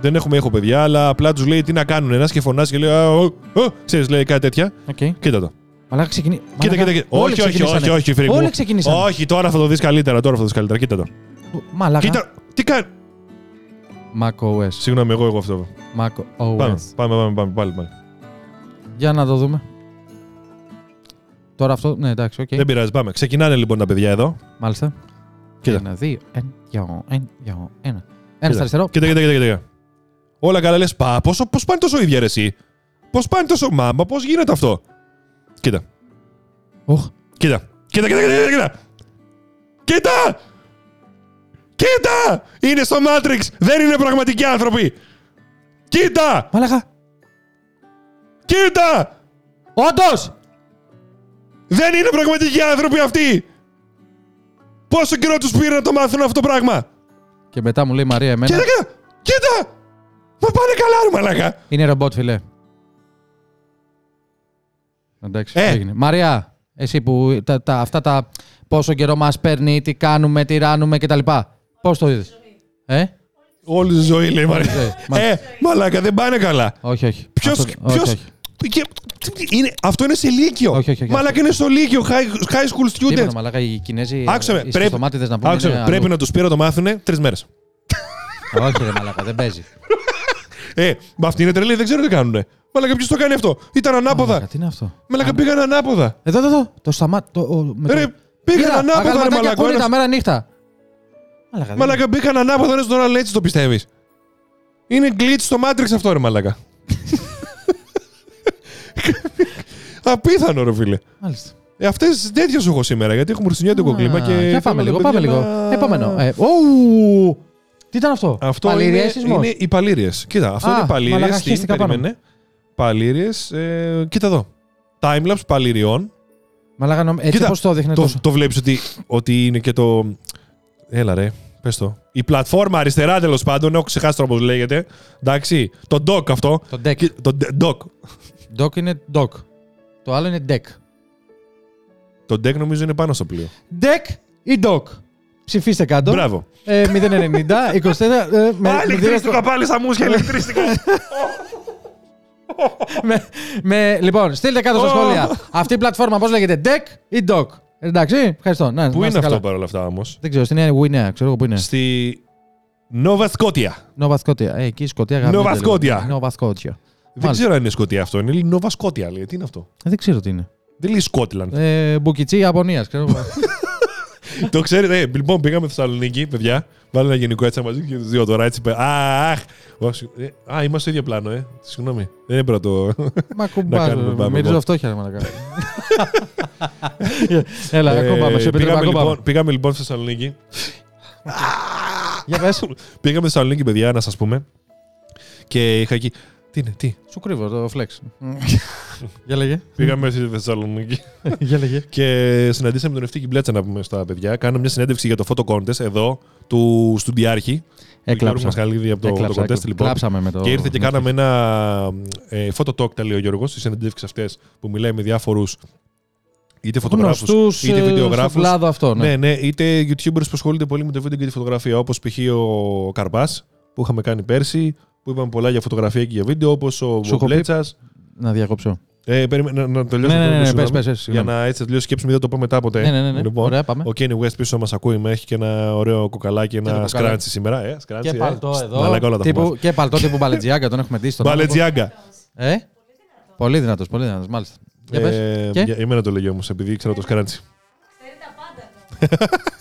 Δεν έχουμε έχω παιδιά, αλλά απλά τους λέει τι να κάνουν. Ένας και φωνάζει και λέει. «Α, ο, ο», Ξέρεις, λέει κάτι τέτοια. Οκ. Κοίτα το. Μαλάκα ξεκινεί. Κοίτα, Μαλάκα, κοίτα, κοίτα. όλοι Όχι, όχι, ξεκινήσανε. όχι, όχι, φίλε μου. Όλοι ξεκινήσαν. Όχι, τώρα θα το δεις καλύτερα. Τώρα θα το δεις καλύτερα. Κοίτα το. Μαλάκα. Κοίτα. Τι κάνει. Mac OS. Συγγνώμη, εγώ έχω αυτό. Mac OS. Πάμε, πάμε, πάμε, πάμε πάλι. πάλι. Για να το δούμε. Τώρα αυτό, ναι, εντάξει, οκ. Δεν πειράζει, πάμε. Ξεκινάνε λοιπόν τα παιδιά εδώ. Μάλιστα. Κοίτα. Ένα, δύο, ένα, δυο, ένα, δυο, ένα. Ένα Κοίτα. στα αριστερό. Κοίτα, κοίτα, κοίτα. κοίτα. Όλα καλά λες. Πα, πόσο, πώς πάνε τόσο ίδια ρε, εσύ; Πώς πάνε τόσο μάμα, πώς γίνεται αυτό; Κοίτα. Οχ. Κοίτα. Κοίτα, κοίτα, κοίτα, κοίτα. Κοίτα! Κοίτα! Είναι στο Matrix! Δεν είναι πραγματικοί άνθρωποι! Κοίτα! Μαλάκα. Κοίτα! Όντως! Δεν είναι πραγματικοί άνθρωποι αυτοί! Πόσο καιρό τους πήρε να το μάθουν αυτό το πράγμα! Και μετά μου λέει η Μαρία εμένα. Κοίτα, κοίτα! Κοίτα! Μα πάνε καλά, ρε μαλάκα! Είναι ρομπότ, φιλέ. Εντάξει, Ε. έγινε. Μαρία, εσύ που τα, τα, αυτά τα πόσο καιρό μας παίρνει, τι κάνουμε, τι ράνουμε κτλ. Πώς το είδες; Ε, Όλη τη ζωή λέει η Μαρία. ζωή. Μάλιστα. Ε, μαλάκα, δεν πάνε καλά. όχι, όχι. Ποιος, Αυτό- όχι, ποιος, όχι. και- είναι, αυτό είναι σε λύκειο. Όχι, όχι, όχι. Μαλάκα είναι στο λύκειο, high, high school students. Τίποτα, μαλάκα, οι Κινέζοι, Άκουσε με, οι πρέπει, σχιστομάτιδες να πούμε άκουσε με, είναι πρέπει αλλού. να τους πει να το μάθουν τρεις μέρες. Όχι ρε μαλάκα, δεν παίζει. Ε, μα αυτή είναι τρελή, δεν ξέρω τι κάνουνε. Μαλάκα, ποιος το κάνει αυτό; Ήταν ανάποδα. Μαλάκα, τι είναι αυτό; Μαλάκα, πήγαν ανάποδα. Εδώ, εδώ, εδώ. Το σταμάτη. Το, ο- με Ρε, το... πήγαν Κοίτα, ανάποδα, ρε αγαλματάκια μαλάκα. ακούνε ένας- τα μέρα νύχτα. Μαλάκα, δεν Μαλάκα, μπήκαν ανάποδα ένα στον άλλον έτσι το πιστεύεις. Είναι glitch στο Matrix αυτό, ρε μαλάκα. Απίθανο, ρε φίλε. είναι. Μάλιστα. Ε, Αυτές τέτοια σου έχω σήμερα γιατί έχουμε χριστουγεννιάτικο κλίμα και. Α, Για πάμε θέλω λίγο, τα πάμε παιδιά λίγο. να- Επόμενο. Ε, ου, Τι ήταν αυτό; Αυτό Παλήρια είναι, σεισμός; είναι οι παλήριες. Κοίτα, αυτό Α, είναι παλήριε. μαλάκα, Τι χέστηκα πάνω. περίμενε. Παλήριες. Ε, κοίτα εδώ. Timelapse παληριών. Μαλάκα, νομ- έτσι Κοίτα, πώς το δείχνει Το, τόσο. το βλέπεις ότι, ότι είναι και το. Έλα ρε, πες το. Η πλατφόρμα αριστερά τέλος πάντων, έχω ξεχάσει τώρα πώς λέγεται. Εντάξει. Το dock αυτό. Το deck. Και- Το de- dock. Dock είναι dock. Το άλλο είναι deck. Το deck νομίζω είναι πάνω στο πλοίο. Deck ή dock. Ψηφίστε κάτω. Μπράβο. Ε, 090, 24. ε, με, Α, με, ηλεκτρίστηκα πάλι στα μουσια, ηλεκτρίστηκα. με, με- λοιπόν, στείλτε κάτω στα Ω. σχόλια. Αυτή η πλατφόρμα πώς λέγεται, deck ή dock; Εντάξει, ευχαριστώ. Να, Πού να είναι είστε αυτό καλά. παρόλα αυτά όμως; Δεν ξέρω, στην Γουινέα, ξέρω εγώ πού είναι. Στη Nova Scotia. Νόβα Σκότια. Ε, εκεί η Σκοτία γαμιέται Νόβα λίγο. Σκότια. Νόβα Σκότια. Δεν ξέρω αν είναι Σκοτία αυτό. Είναι Νόβα Σκότια, λέει. Τι είναι αυτό; Ε, δεν ξέρω τι είναι. Δεν λέει Σκότλαντ. Ε, μπουκιτσί Ιαπωνίας. ξέρω εγώ. το ξέρετε. Ε, λοιπόν, πήγαμε Θεσσαλονίκη, παιδιά. Βάλε ένα γενικό έτσι μαζί και τους δύο τώρα έτσι. είπε, Α, αχ. Ω, ε, Α, είμαστε στο ίδιο πλάνο, ε. Συγγνώμη. Δεν είναι πρώτο. Μα Να κάνουμε κουμπάρω. μπάμπα, Μυρίζω μπα. φτώχεια, ρε μαλακά. Έλα, Ε, ακόμα πάμε. Σε πήγαμε, επιτρέπω ακόμα. λοιπόν, πήγαμε λοιπόν στη Θεσσαλονίκη. Για πες. πήγαμε στη Θεσσαλονίκη, παιδιά, να σας πούμε. Και είχα εκεί. Τι είναι, τι; Σου κρύβω το flex. Για λέγε. Πήγαμε στη Θεσσαλονίκη Για λέγε. και συναντήσαμε τον Ευτύχη Μπλέτσα να πούμε στα παιδιά. Κάναμε μια συνέντευξη για το photo contest εδώ του Στουντιάρχη. Έκλαψα. Μασχαλίδη από το photo Έκλαψα, contest. Λοιπόν. Κλάψαμε με το... Και ήρθε και κάναμε ένα ε, photo talk, τα λέει ο Γιώργος, στι συνεντεύξεις αυτές που μιλάει με διάφορους είτε φωτογράφους Γνωστούς, είτε ε, στο βιντεογράφους. κλάδο αυτό, ναι. Ναι, ναι, είτε YouTubers που ασχολούνται πολύ με το βίντεο και τη φωτογραφία, όπως π.χ. ο Καρπά που είχαμε κάνει πέρσι, που είπαμε πολλά για φωτογραφία και για βίντεο, όπως ο Σου έχω πει- Μπλέτσα. Να διακόψω. Ε, περίμενε να, να τελειώσω. Ναι, ναι, το ναι, ναι, συγγνώμη, πες, πες, πες, Για συγγνώμη. να έτσι τελειώσει η σκέψη μου, δεν το πω μετά ποτέ. Ναι, ναι, ναι, ναι. Λοιπόν, Ωραία, πάμε. ο Kanye West πίσω μας ακούει, με έχει και ένα ωραίο κοκαλάκι, το ένα κοκαλάκι. σκράντσι σήμερα. Ε, σκράντσι, Και ε. παλτό εδώ. Μαλάκα όλα τα τύπου, έχουμε. και παλτό τύπου μπαλετζιάκα, τον έχουμε δει στον άνθρωπο. Μπαλετζιάγκα. Ε; Πολύ δυνατός, πολύ δυνατός, μάλιστα. Για πες. Ε, Και; για- εμένα το λέγει όμως, επειδή ξέρω το σκράντσι. Ξέρει τα πάντα.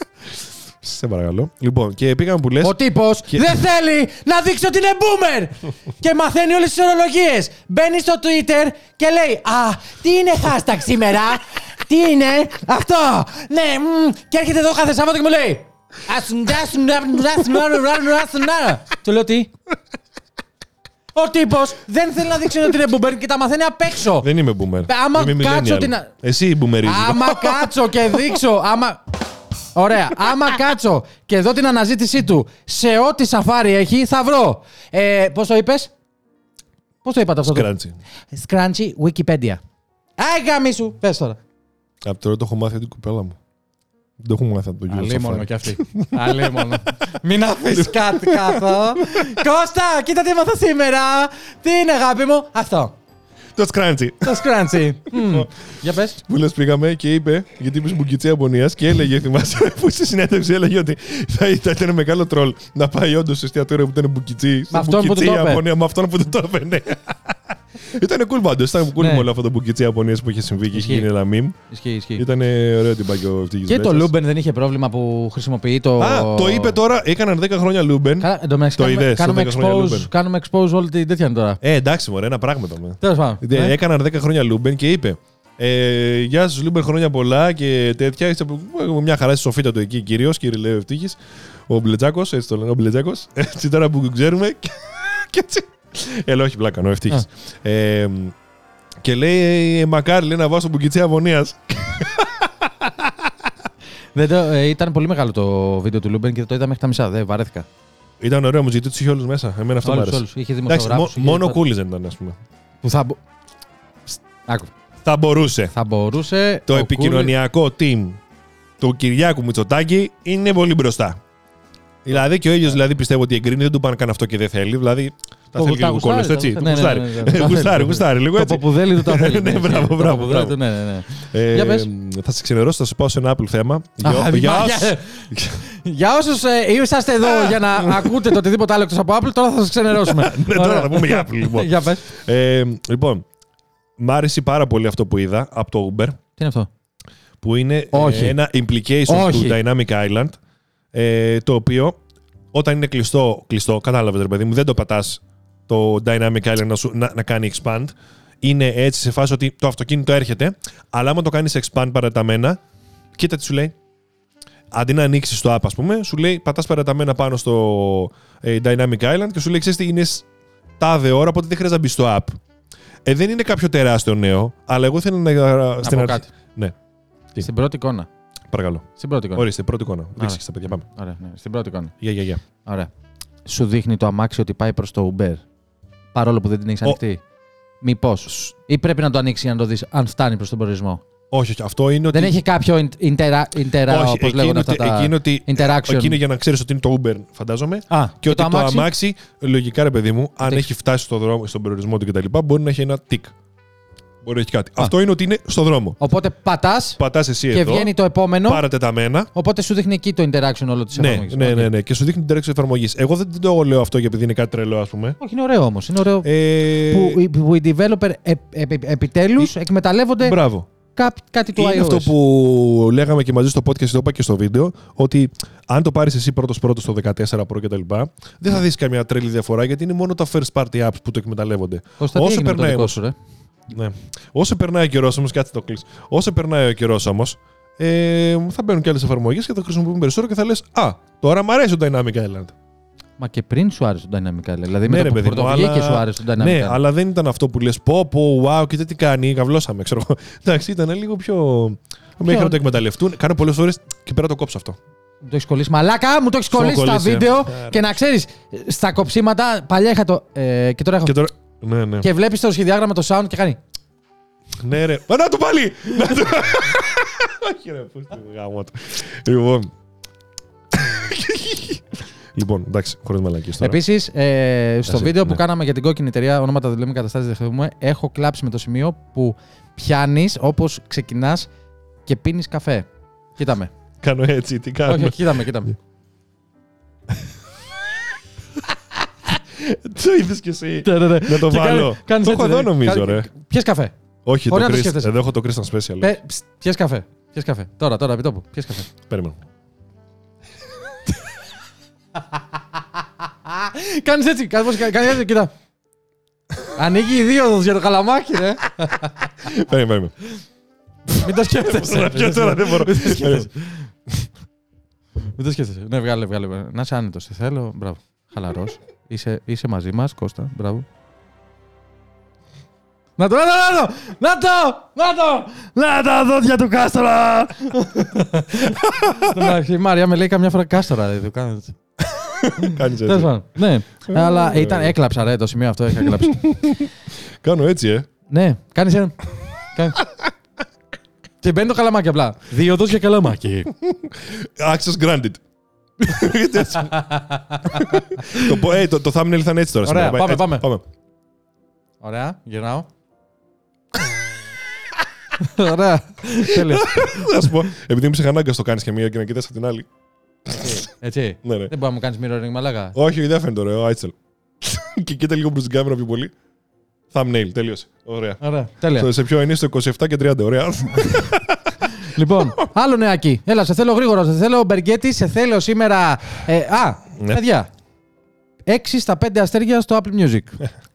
Σε παρακαλώ. Λοιπόν, και πήγαμε που λε. Ο τύπος Και- δεν θέλει να δείξει ότι είναι boomer! και μαθαίνει όλες τις ορολογίες. Μπαίνει στο Twitter και λέει Α, τι είναι hashtag σήμερα! τι είναι αυτό! Ναι, μμ». και έρχεται εδώ κάθε Σάββατο και μου λέει Του λέω τι; Ο τύπος δεν θέλει να δείξει ότι είναι boomer και τα μαθαίνει απ' έξω. Δεν είμαι boomer. Άμα είμαι κάτσω millennial. την- Εσύ boomerίζεις. Άμα κάτσω και δείξω. Άμα... Ωραία. Άμα κάτσω και δω την αναζήτησή του σε ό,τι σαφάρι έχει, θα βρω. Ε, Πώς το είπες, Πώς το είπατε αυτό. το- Σκράντσι. Scrunchy Wikipedia. Άι γάμι σου. Πες τώρα. Από τώρα το έχω μάθει από την κοπέλα μου. Δεν το έχω μάθει από τον κύριο Αλίμονο Σαφάρη. κι αυτή. Αλίμονο. Μην αφήσεις κάτι κάτω. Κώστα, κοίτα τι έμαθα σήμερα. Τι είναι, αγάπη μου; Αυτό. Το σκράντσι. Το Scrunchy. Μμ. Για πες. Που λε, πήγαμε και είπε, γιατί είπε μπουκιτσί Απονίας και έλεγε, θυμάσαι, που στη συνέντευξη έλεγε ότι θα ήταν, ήταν μεγάλο τρόλ να πάει όντως σε εστιατόριο που ήταν μπουκιτσί. στο αυτόν που του μπουκιτσί το είπε. Απονία, με αυτόν που του το έπαιρνε. Ήταν cool πάντως. Ήταν cool Ναι. με όλο αυτό το μπουκιτσί Απονία που είχε συμβεί και είχε Ισχύει. γίνει ένα meme. Ισχύει, ισχύει. Ήταν ωραίο την παγκο ευτυχής Και το Μπέτσας. Λούμπεν δεν είχε πρόβλημα που χρησιμοποιεί το. Α, το είπε τώρα, έκαναν 10 χρόνια Λούμπεν. Καλά, εν τω μεταξύ Το κάνουμε, είδες, κάνουμε, το 10 χρόνια expose, Λούμπεν. κάνουμε expose όλη την τέτοια είναι τώρα. Ε, εντάξει, μωρέ, ένα πράγμα το με. Τέλος πάντων. Ε, Ναι. Έκαναν 10 χρόνια Λούμπεν και είπε. Ε, Γεια σας, Λούμπεν, χρόνια πολλά και τέτοια. Είστε από- ε, μια χαρά στη σοφίτα του εκεί, κυρίως, κύριε Λέω Ευτύχη. Ο Μπλετζάκο, έτσι το λένε, ο Μπλετζάκο. Έτσι τώρα που ξέρουμε. και- και έτσι. Έλα, όχι, πλάκα, ο Ευτύχη. Ε, και λέει, ε, μακάρι λέει, να βάζω μπουκιτσί αγωνία. Δεν το, ε, ήταν πολύ μεγάλο το βίντεο του Λούμπεν και το είδα μέχρι τα μισά. Δεν βαρέθηκα. Ήταν ωραίο, μου ζητεί του είχε όλους μέσα. Εμένα αυτό μου Όλους, άρεσε. όλους. Είχε Εντάξει, δημοσιογράφους. μο- είχε μόνο πάντα. κούλι δεν ήταν, ας πούμε. Που θα, μπο- Άκου. Θα μπορούσε. θα μπορούσε. Το ο επικοινωνιακό team του Κυριάκου Μητσοτάκη είναι πολύ μπροστά. Δηλαδή και ο ίδιο δηλαδή, πιστεύω ότι εγκρίνει, δεν του πάνε καν αυτό και δεν θέλει. Δηλαδή τα Το θέλει τα λίγο γουστάρει, κόλλος, τα έτσι. γουστάρει. Το Ναι, ναι, ναι, γουστάρει. ναι, ναι. Γουστάρει, Το γουστάρει λίγο Το έτσι. ποπουδέλι του τα θέλει. Ναι, ναι, μπράβο, το μπράβο, ποπουδέλι μπράβο. του, Ναι, ναι, ναι. Ε, Για πες. Θα σε ξενερώσω, θα σου πάω σε ένα Apple θέμα. Α, Για- για μα, όσους- για- Για όσου είσαστε εδώ για να ακούτε το οτιδήποτε άλλο εκτός από Apple, τώρα θα σας ξενερώσουμε. Ναι, τώρα Ωραία. θα πούμε για Apple, λοιπόν. Για πες. Ε, Λοιπόν, μ' άρεσε πάρα πολύ αυτό που είδα από το Uber. Τι είναι αυτό; που είναι ε, Όχι. ένα implication Όχι. του Dynamic Island, ε, το οποίο όταν είναι κλειστό, κλειστό κατάλαβες ρε παιδί μου, δεν το πατάς το Dynamic Island να, σου, να, να κάνει expand. Είναι έτσι σε φάση ότι το αυτοκίνητο έρχεται, αλλά άμα το κάνεις expand παραταμένα, κοίτα τι σου λέει. Αντί να ανοίξεις το app, ας πούμε, σου λέει πατάς παραταμένα πάνω στο ε, Dynamic Island και σου λέει: Ξέρεις τι είναι σ- τάδε ώρα, οπότε δεν χρειάζεται να μπεις στο app. Ε, δεν είναι κάποιο τεράστιο νέο, αλλά εγώ θέλω να. στην πω αρχή- κάτι. Ναι, Τι; Στην πρώτη εικόνα. Παρακαλώ. Στην πρώτη εικόνα. Ορίστε, πρώτη εικόνα. Δείξτε στα παιδιά, πάμε. Ωραία, ναι. Στην πρώτη εικόνα. Γεια, γεια, γεια. Ωραία. Σου δείχνει το αμάξι ότι πάει προς το Uber. Παρόλο που δεν την έχεις Ο- ανοιχτή. Μήπως. Ή πρέπει να το ανοίξει για να το δεις αν φτάνει προς τον προορισμό. Όχι, όχι. Αυτό είναι ότι. Δεν έχει κάποιο intera, intera όχι, όπως λέγονται εκείνο, αυτά ότι- τα εκείνο ότι. interaction. Εκείνο για να ξέρεις ότι είναι το Uber, φαντάζομαι. Α, Και, ότι το αμάξι, λογικά ρε παιδί μου, αν Τικ. έχει φτάσει στο δρόμο, στον περιορισμό του κτλ., μπορεί να έχει ένα τικ. Μπορεί να έχει κάτι. Αυτό είναι ότι είναι στο δρόμο. Οπότε πατάς Πατάς εσύ και εδώ. βγαίνει το επόμενο. Πάρα τεταμένα. Οπότε σου δείχνει εκεί το interaction όλο της Ναι, εφαρμογής. ναι, ναι, ναι. Και σου δείχνει την direction εφαρμογής. Εγώ δεν το λέω αυτό γιατί είναι κάτι τρελό, ας πούμε. Όχι, είναι ωραίο όμως. Είναι ωραίο Ε, που, οι- που οι developer ε, επιτέλους εκμεταλλεύονται Μπράβο. κά- κάτι του Είναι iOS. αυτό που λέγαμε και μαζί στο podcast, το είπα και στο βίντεο, ότι αν το πάρεις εσύ πρώτος πρώτος στο 14 Pro κτλ., δεν θα δεις καμία τρελή διαφορά γιατί είναι μόνο τα first party apps που το εκμεταλλεύονται. Κώστα, τι Όσο έγινε με το περνάει δικό όμως- σου, ρε; Ναι. Όσο περνάει ο καιρός όμως, κάτσε το κλείσει. Όσο περνάει ο καιρός όμως, ε, θα μπαίνουν και άλλες εφαρμογές και θα χρησιμοποιούν περισσότερο και θα λες Α, τώρα μου αρέσει το Dynamic Island. Μα και πριν σου άρεσε το Dynamic Island. Δηλαδή Ναι, με ρε το που παιδί μου, πρωτοβγήκε αλλά- σου άρεσε το Dynamic Ναι, Island. αλλά δεν ήταν αυτό που λες πω, πω, wow, κοίτα τι κάνει, καυλώσαμε, ξέρω εγώ. Εντάξει, ήταν λίγο πιο. Μέχρι να το εκμεταλλευτούν. Κάνω πολλές φορές και πέρα το κόψω αυτό. Μου το έχεις κολλήσει. Μαλάκα, μου το έχεις Στο κολλήσει στα κολλήσει, ε. βίντεο Άρα. και να ξέρεις, στα κοψίματα παλιά είχα το. Ε, και τώρα έχω. Και Και, τώρα. Ναι, ναι. βλέπεις το σχεδιάγραμμα το sound και κάνει. Ναι, ρε. Μα να το πάλι! Να το- Όχι, ρε, πού στη γάμο του. Λοιπόν. Λοιπόν, εντάξει, χωρίς μαλακίες τώρα. Επίσης, ε, στο Εσύ, βίντεο ναι. που κάναμε για την κόκκινη εταιρεία, ονόματα δεν λέμε, καταστάσεις δεν χρησιμοποιούμε, έχω κλάψει με το σημείο που πιάνεις όπως ξεκινάς και πίνεις καφέ. Κοίτα με. Κάνω έτσι, τι κάνω. όχι, όχι, κοίτα με, κοίτα με. Το είδες κι εσύ. Ναι, ναι, ναι. Να το Και βάλω. κάνει- κάνεις Το έτσι, έχω εδώ ναι. νομίζω, Κάνει- ρε. Πιες καφέ. Όχι, το Ωραία να το Chris. σκέφτεσαι. Εδώ έχω το Christian Special. Πε, ψ, πιες καφέ. Πιες καφέ. Τώρα, τώρα, επιτόπου. Πιες καφέ. Περίμενε. Κάνεις έτσι. Κάνεις πώς- κάνεις έτσι. Κοίτα. Ανοίγει η δίωδος για το καλαμάκι, ρε. Περίμενε, περίμενε. Μην το σκέφτεσαι. Να πιω τώρα, δεν μπορώ. Μην το σκέφτεσαι. Μην το σκέφτεσαι. Ναι, βγάλε, βγάλε. Να είσαι άνετος. Σε θέλω. Μπράβο. Χαλαρός. Είσαι, είσαι μαζί μας, Κώστα. Μπράβο. Να το, να το, να το, να το, να το, να τα δόντια του Κάστορα. Εντάξει, η Μάρια με λέει καμιά φορά Κάστορα, δεν το κάνω έτσι. Κάνεις Τέλος έτσι. πάντων. Ναι, αλλά ήταν, έκλαψα ρε, το σημείο αυτό είχα κλάψει. Κάνω έτσι, ε. ναι, κάνεις ένα. Κάνεις. Και μπαίνει το καλαμάκι απλά. Δίωδος για καλαμάκι. Access granted. Γιατί έτσι. Το πω- ε, Το το thumbnail θα είναι έτσι τώρα. Ωραία, σήμερα. πάμε, Έτσι, πάμε. Ωραία, γυρνάω. Ωραία. Τέλεια. Θα σου πω, επειδή είμαι ψυχανάγκα το κάνεις και μία και να κοιτάς από την άλλη. Έτσι. Ναι, ναι. Δεν μπορεί να μου κάνεις mirroring μαλάκα. Όχι, δεν φαίνεται ωραίο, Άιτσελ. και κοίτα λίγο προ την κάμερα πιο πολύ. Thumbnail, τέλειωσε. Ωραία. Ωραία, τέλεια. Στο- Σε ποιο είναι, στο 27 και 30. Ωραία. Λοιπόν, άλλο νεάκι. Έλα, σε θέλω γρήγορα. Σε θέλω μπεργκέτι, σε θέλω σήμερα. Ε, α, Ναι. παιδιά. 6 στα 5 αστέρια στο Apple Music.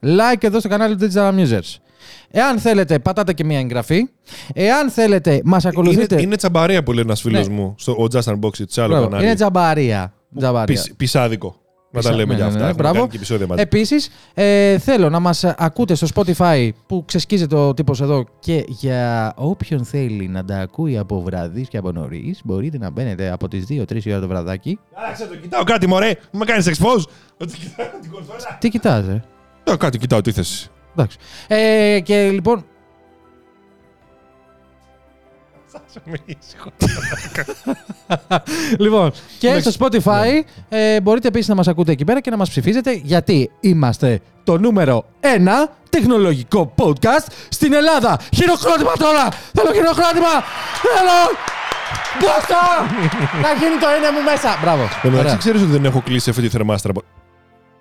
like εδώ στο κανάλι του Digital Musers. Εάν θέλετε, πατάτε και μία εγγραφή. Εάν θέλετε, μας ακολουθείτε. είναι, είναι τσαμπαρία που λέει ένας φίλος Ναι. μου στο ο Just Unboxed, σε άλλο Μπράβο, κανάλι. είναι τζαμπαρία. τζαμπαρία. Πισ- πισάδικο. Να τα Πισά- λέμε ναι, για ναι, αυτά. ναι, Έχουμε μπράβο. κάνει και επεισόδια μαζί. Επίσης, ε, θέλω να μας ακούτε στο Spotify που ξεσκίζεται ο τύπος εδώ και για όποιον θέλει να τα ακούει από βραδύς και από νωρίς, μπορείτε να μπαίνετε από τις 2-3 η ώρα το βραδάκι. Άξε το, κοιτάω κάτι, μωρέ. Μα κάνεις expose. Ότι κοιτάω την κονσόλα. Τι κοιτάζε. Ε, Κάτι, κοιτάω τι θέση. Εντάξει. Ε, και λοιπόν. λοιπόν, και στο Spotify ε, μπορείτε επίσης να μας ακούτε εκεί πέρα και να μας ψηφίζετε γιατί είμαστε το νούμερο ένα τεχνολογικό podcast στην Ελλάδα. Χειροκρότημα τώρα! Θέλω χειροκρότημα! Θέλω! Δώστα! να γίνει το είναι μου μέσα! Μπράβο. Εντάξει, Ωραία. ξέρεις ότι δεν έχω κλείσει αυτή τη θερμάστρα.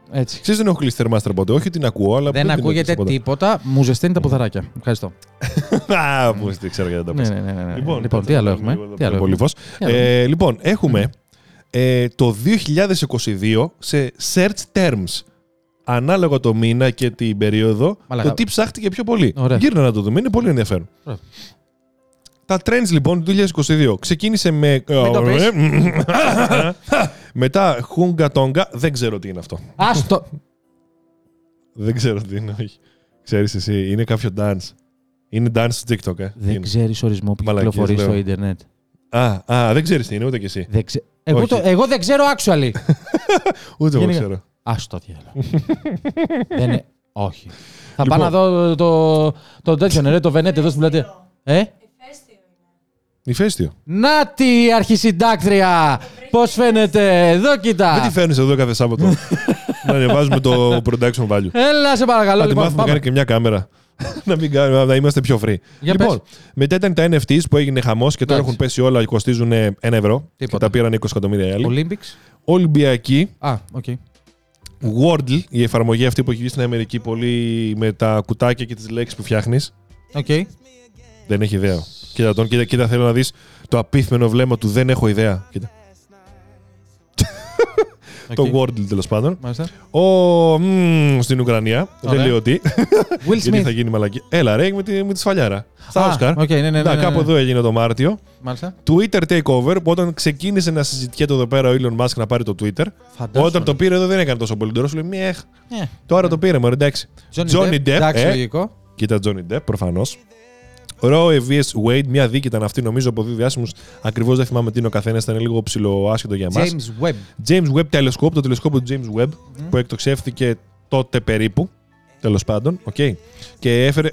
Ποτέ. Έτσι. Ξέρεις δεν έχω κλείσει θερμάστρα ποτέ. Όχι την ακούω, αλλά. Δεν την έχω ακούγεται κλείσει τίποτα. Μου ζεσταίνει τα ποδαράκια. Ευχαριστώ. ποτέ. Α, που δεν ξέρω γιατί τα Ναι, πες. ναι, ναι, ναι, ναι. Λοιπόν, Λοιπόν, τι άλλο έχουμε. Τι άλλο Πολύ έχουμε. φως. Τι άλλο Ε, λοιπόν, έχουμε ε, το 2022 σε search terms. Ανάλογα το μήνα και την περίοδο, Μαλάκα. το τι ψάχτηκε πιο πολύ. Ωραία. Γύρνα να το δούμε, είναι πολύ ενδιαφέρον. Ωραία. Τα trends λοιπόν του 2022 ξεκίνησε με. Το πεις. Μετά Χούγκα Τόγκα, δεν ξέρω τι είναι αυτό. Άστο. Δεν ξέρω τι είναι, όχι. Ξέρεις εσύ, είναι κάποιο dance. Είναι dance στο TikTok, ε. Δεν Είναι. ξέρεις ορισμό που Μαλακίες, κυκλοφορεί λέω. στο Ιντερνετ. Α, α, δεν ξέρεις τι είναι, ούτε κι εσύ. Δεν ξε... εγώ, Όχι. το, εγώ δεν ξέρω actually. Ούτε εγώ Γενικά. ξέρω. Α το διάλογο. δεν είναι. Όχι. Θα Λοιπόν. πάω να δω το, το τέτοιο, ρε, το Βενέτε εδώ στην πλατεία. Ε; Ηφαίστειο είναι. Ηφαίστειο. Να τη αρχισυντάκτρια! Πώς φαίνεται, εδώ Δεν τη κοίτα. φέρνεις εδώ κάθε Σάββατο. να ανεβάζουμε το production value. Έλα, σε παρακαλώ. Να τη Λοιπόν, μάθουμε να πάμε. κάνει και μια κάμερα. να, μην κάνουμε, να είμαστε πιο free. Για λοιπόν, μετά ήταν τα NFTs που έγινε χαμός και τώρα Εντάξει. έχουν πέσει όλα και κοστίζουν 1 ευρώ. Και Τίποτα. τα πήραν 20 εκατομμύρια οι άλλοι. Olympics. Ολυμπιακή, Α, OK. Wordle, η εφαρμογή αυτή που έχει βγει στην Αμερική πολύ με τα κουτάκια και τις λέξεις που φτιάχνεις. Οκ. Δεν έχει ιδέα. Κοίτα τον, κοίτα, κοίτα θέλω να δεις το απύθμενο βλέμμα του δεν έχω ιδέα. Κοίτα. Το OK. Wordle τέλος πάντων. Μάλιστα. Ο, μ, στην Ουκρανία. Ωραία. Δεν λέω τι. Will γιατί Smith. θα γίνει μαλακία. Έλα ρε με τη, με τη σφαλιάρα. Στα Α, Όσκαρ. οκ, ναι, ναι, ναι, Να, ναι, κάπου ναι. εδώ έγινε το Μάρτιο. Μάλιστα. Twitter takeover που όταν ξεκίνησε να συζητιέται εδώ πέρα ο Elon Musk να πάρει το Twitter. Φαντάζομαι. Όταν το πήρε εδώ δεν έκανε τόσο πολύ τώρα. Σου λέει Μιέχ. Ε, Τώρα το πήρε, μωρέ, εντάξει. Johnny Depp, Εντάξει, ε. λογικό. Κοίτα Johnny Depp, προφανώς. Roe vs. Wade, μια δίκη ήταν αυτή νομίζω από δύο διάσημους. Ακριβώς δεν θυμάμαι τι είναι ο καθένας, ήταν λίγο ψιλοάσχετο για εμάς. James Webb. James Webb Telescope, το τηλεσκόπιο του James Webb που εκτοξεύθηκε τότε περίπου. Τέλος πάντων, οκ. Και έφερε.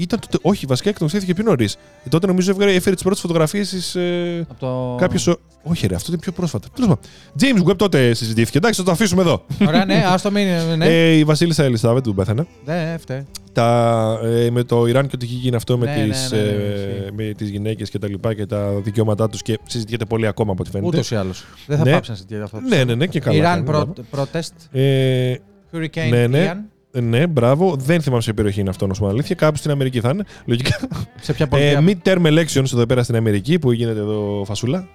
Ήταν τότε, όχι, βασικά εκτοξεύθηκε πιο νωρίς. Τότε νομίζω έφερε, έφερε τις πρώτες φωτογραφίες της. Ε, Από το... Κάποιο. Όχι, ρε, αυτό είναι πιο πρόσφατα. Τέλος πάντων. James Webb τότε συζητήθηκε. Εντάξει, θα το αφήσουμε εδώ. Ωραία, ναι, ας το μείνει. Ναι, Ε, η Βασίλισσα Ελισάβετ που πέθανε. ναι φταίει. Τα, ε, με το Ιράν και ότι έχει γίνει αυτό με, Ναι, τις, ναι, ναι, ναι, ε, ισχύει. με τις γυναίκες και τα λοιπά και τα δικαιώματά τους και συζητιέται πολύ ακόμα από ό,τι φαίνεται. Ούτως ή άλλως. Δεν θα Ναι. πάψει να συζητιέται αυτό. Ναι, ναι, ναι, και καλά. Iran κάνει, μπράβο. pro- protest. Ε, Hurricane Ναι, ναι. Ian. Ναι, μπράβο. Δεν θυμάμαι σε περιοχή είναι αυτό, να σου πω την αλήθεια. Κάπου στην Αμερική θα είναι. Λογικά. Σε ποια Ε, πολιτεία. midterm elections εδώ πέρα στην Αμερική που γίνεται εδώ φασούλα.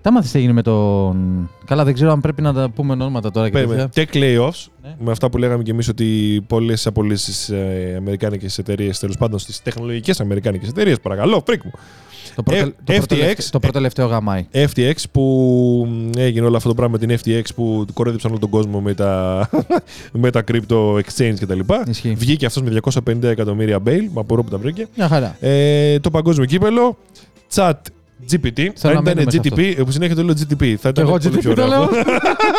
Τα 'μαθες τι έγινε με τον... Καλά, δεν ξέρω αν πρέπει να τα πούμε ονόματα τώρα και Περίμενε. τέτοια. Tech layoffs. Ναι. Με αυτά που λέγαμε κι εμείς ότι πολλές απολύσεις ε, αμερικάνικες εταιρείες, τέλος πάντων στις τεχνολογικές αμερικάνικες εταιρείες, παρακαλώ, φρίκη μου. Το, πρώτο, F- το, FTX. πρωτολευτε- το πρώτο γαμάει. FTX που μ, έγινε όλο αυτό το πράγμα με την FTX που κορόιδεψαν όλο τον κόσμο με τα, με τα crypto exchange κτλ. Ισχύει. Βγήκε αυτός με 250 εκατομμύρια bail, μα απορώ που τα βρήκε. Μια χαρά. Ε, το παγκόσμιο κύπελο, chat GPT, Θέλω να αν ήταν μείνουμε σε GTP, που συνέχεια το λέω GTP, θα ήταν εγώ πολύ GTP πιο το ωραίο. λέω.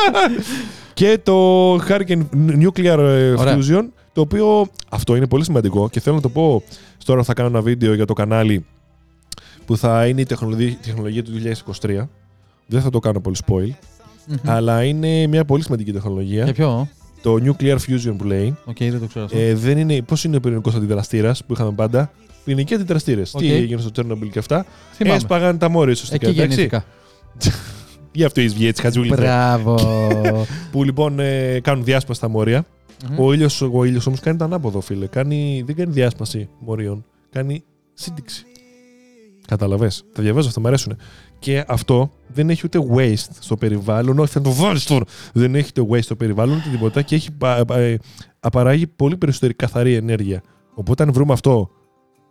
και το Hurricane Nuclear ε, Ωραία. Fusion, το οποίο αυτό είναι πολύ σημαντικό και θέλω να το πω τώρα θα κάνω ένα βίντεο για το κανάλι που θα είναι η τεχνολογία, τεχνολογία του 2023. Δεν θα το κάνω πολύ spoil, Μμμ. αλλά είναι μια πολύ σημαντική Για τεχνολογία. ποιο; Το Nuclear Fusion που λέει. Οκ, δεν το ξέρω αυτό. Ε, δεν είναι, πώς είναι ο πυρηνικός αντιδραστήρας που είχαμε πάντα; Πυρηνικοί αντιδραστήρες. Οκ. Τι έγινε στο Τσερνόμπιλ και αυτά; Θυμάμαι. Έσπαγαν τα μόρια ουσιαστικά. Εκεί εντάξει. γεννήθηκα. Γι' αυτό η Σβιέτ Χατζούλη. Μπράβο. Που λοιπόν ε, κάνουν διάσπαση στα μόρια. Μμμ. Ο ήλιος ο ήλιος όμως κάνει το ανάποδο, φίλε. Κάνει, δεν κάνει διάσπαση μορίων. Κάνει σύντηξη. Κατάλαβες. Τα διαβάζω, αυτά μου αρέσουν. Και αυτό δεν έχει ούτε waste στο περιβάλλον. Όχι, θα το βάλεις τώρα. Δεν έχει ούτε waste στο περιβάλλον ούτε τίποτα και έχει πα- πα- ε, απαράγει πολύ περισσότερη καθαρή ενέργεια. Οπότε, αν βρούμε αυτό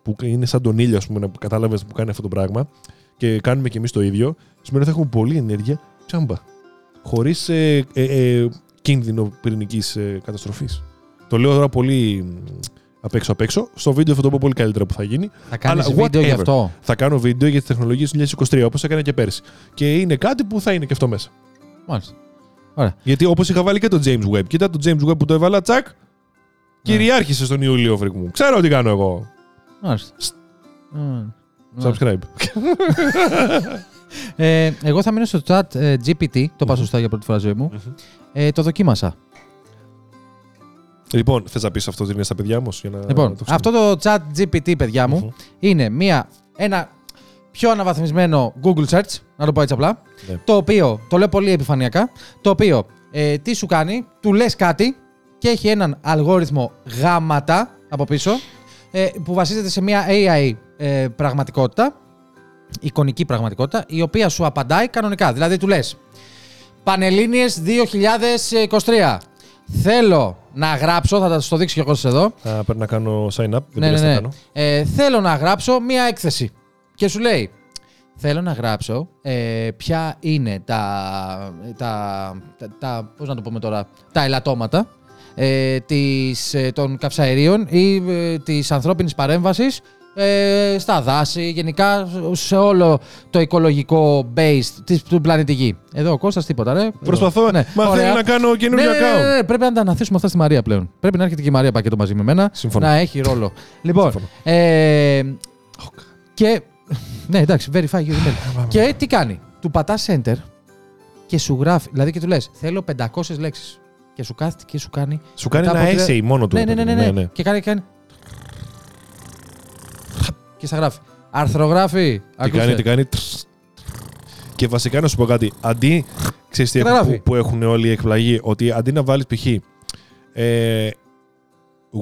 που είναι σαν τον ήλιο, ας πούμε, που κατάλαβες που κάνει αυτό το πράγμα και κάνουμε κι εμείς το ίδιο, σημαίνει ότι θα έχουμε πολλή ενέργεια τσάμπα. Χωρίς ε, ε, ε, κίνδυνο πυρηνικής ε, καταστροφής. Το λέω τώρα πολύ μ, απ' έξω απ' έξω. Στο βίντεο θα το πω πολύ καλύτερα που θα γίνει. Θα κάνεις Αλλά βίντεο γι' whatever. αυτό. Θα κάνω βίντεο για τις τεχνολογίες του 2023 όπως έκανα και πέρσι. Και είναι κάτι που θα είναι και αυτό μέσα. Μάλιστα. Γιατί όπως είχα βάλει και το James Webb. Κοίτα το James Webb που το έβαλα, τσακ. Ναι. Κυριάρχησε στον Ιούλιο, φρικ μου. Ξέρω τι κάνω εγώ. Μάλιστα. Μμ. Subscribe. Ε, εγώ θα μείνω στο chat ε, GPT, το πάω σωστά για πρώτη φορά ζωή μου. Ε, το δοκίμασα. Λοιπόν, θες να πεις αυτό ότι είναι στα παιδιά μου, για να Λοιπόν, το ξέρουν. αυτό το chat GPT, παιδιά μου, Μμμ. είναι μια, ένα πιο αναβαθμισμένο Google Search, να το πω έτσι απλά, Ναι. το οποίο, το λέω πολύ επιφανειακά, το οποίο ε, τι σου κάνει, του λες κάτι και έχει έναν αλγόριθμο γάματα από πίσω, ε, που βασίζεται σε μια AI ε, πραγματικότητα, εικονική πραγματικότητα, η οποία σου απαντάει κανονικά. Δηλαδή του λες, Πανελλήνιες 2023. Θέλω να γράψω, θα το δείξω και εγώ σας εδώ, Α, πρέπει να κάνω sign up. Δεν ναι, ναι, πειράζει, θα ναι. κάνω. Ε, θέλω να γράψω μία έκθεση. Και σου λέει, θέλω να γράψω ε, ποια είναι τα, τα, τα, τα, πώς να το πούμε τώρα, τα ελαττώματα ε, της, ε, των καυσαερίων ή ε, της ανθρώπινης παρέμβασης ε, στα δάση, γενικά σε όλο το οικολογικό base της, του πλανήτη Γη. Εδώ ο Κώστας τίποτα, ρε. Προσπαθώ. Ναι, Μα ωραία. θέλει να κάνω Ναι, καινούριο ναι, ναι, account. ναι, ναι, πρέπει να τα αναθέσουμε αυτά στη Μαρία πλέον. Πρέπει να έρχεται και η Μαρία πακέτο μαζί με μένα. Συμφωνώ. Να έχει ρόλο. λοιπόν. Συμφωνώ. Ε, και. Ναι, εντάξει, verify your email. και τι κάνει; Του πατάς enter και σου γράφει. Δηλαδή και του λες: Θέλω 500 λέξεις. και σου κάθεται και σου κάνει. Σου κάνει Μετά ένα από τρία- essay μόνο του. Ναι, ρε ναι, ναι, παιδί ναι, μου, Και κάνει. κάνει... Και στα γράφει. Αρθρογράφη. Τι Ακούστε. κάνει, τι κάνει. τρς. Και βασικά να σου πω κάτι. Αντί. Ξέρεις τι Και τα έχουν- γράφει. που, που έχουν όλοι οι εκπλαγεί, ότι αντί να βάλει π.χ. Ε,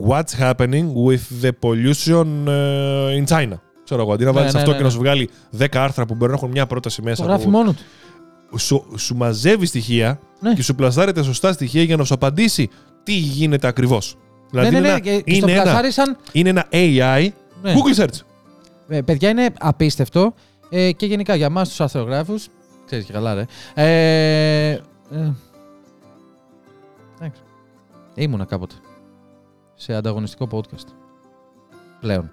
what's happening with the pollution ε, in China. Ξέρω εγώ, αντί να Ναι, βάλει ναι, αυτό ναι, και ναι. να σου βγάλει 10 άρθρα που μπορεί να έχουν μια πρόταση μέσα. Το γράφει που μόνο του. σου, σου μαζεύει στοιχεία Ναι. και σου πλασάρει τα σωστά στοιχεία για να σου απαντήσει τι γίνεται ακριβώ. Δηλαδή ναι, ναι, είναι, ναι. ένα, Και, και στο είναι, ένα, πλασάρι σαν. είναι ένα AI Ναι. Google Search. Ε, παιδιά είναι απίστευτο ε, και γενικά για εμά τους αρθρογράφου. Ξέρεις και καλά, ρε. Ε, ε, εντάξει. Ήμουνα κάποτε σε ανταγωνιστικό podcast. Πλέον.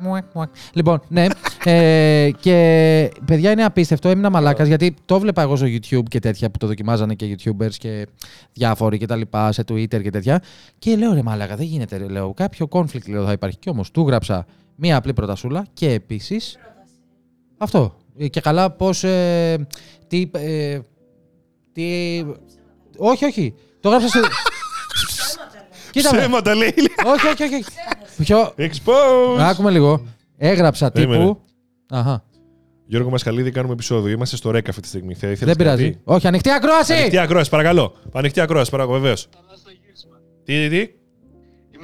Μουακ, μουακ. λοιπόν, ναι. ε, και παιδιά είναι απίστευτο. Έμεινα μαλάκας γιατί το βλέπα εγώ στο YouTube και τέτοια που το δοκιμάζανε και YouTubers και διάφοροι και τα λοιπά σε Twitter και τέτοια. Και λέω ρε μαλάκα, δεν γίνεται. Ρε, λέω, κάποιο conflict λέω, θα υπάρχει. Και όμως του γράψα μία απλή προτασούλα και επίσης. Αυτό. Ε, Και καλά πώς. Ε, τι, ε, τι. Όχι, όχι. Το γράψα σε. Κοίτα με. Ψέματα λέει. Όχι, όχι, όχι. Ποιο; Expose. Άκουμε λίγο. Έγραψα Περίμενε. τύπου. Αχα. Γιώργο Μασχαλίδη, κάνουμε επεισόδιο. Είμαστε στο ΡΕΚ αυτή τη στιγμή. Θε- Δεν θέλεις πειράζει. κάτι; Όχι, ανοιχτή ακρόαση! Ανοιχτή ακρόαση, παρακαλώ. Ανοιχτή ακρόαση, παρακαλώ, βεβαίως. Καλά στο γύρισμα. Τι, τι, τι;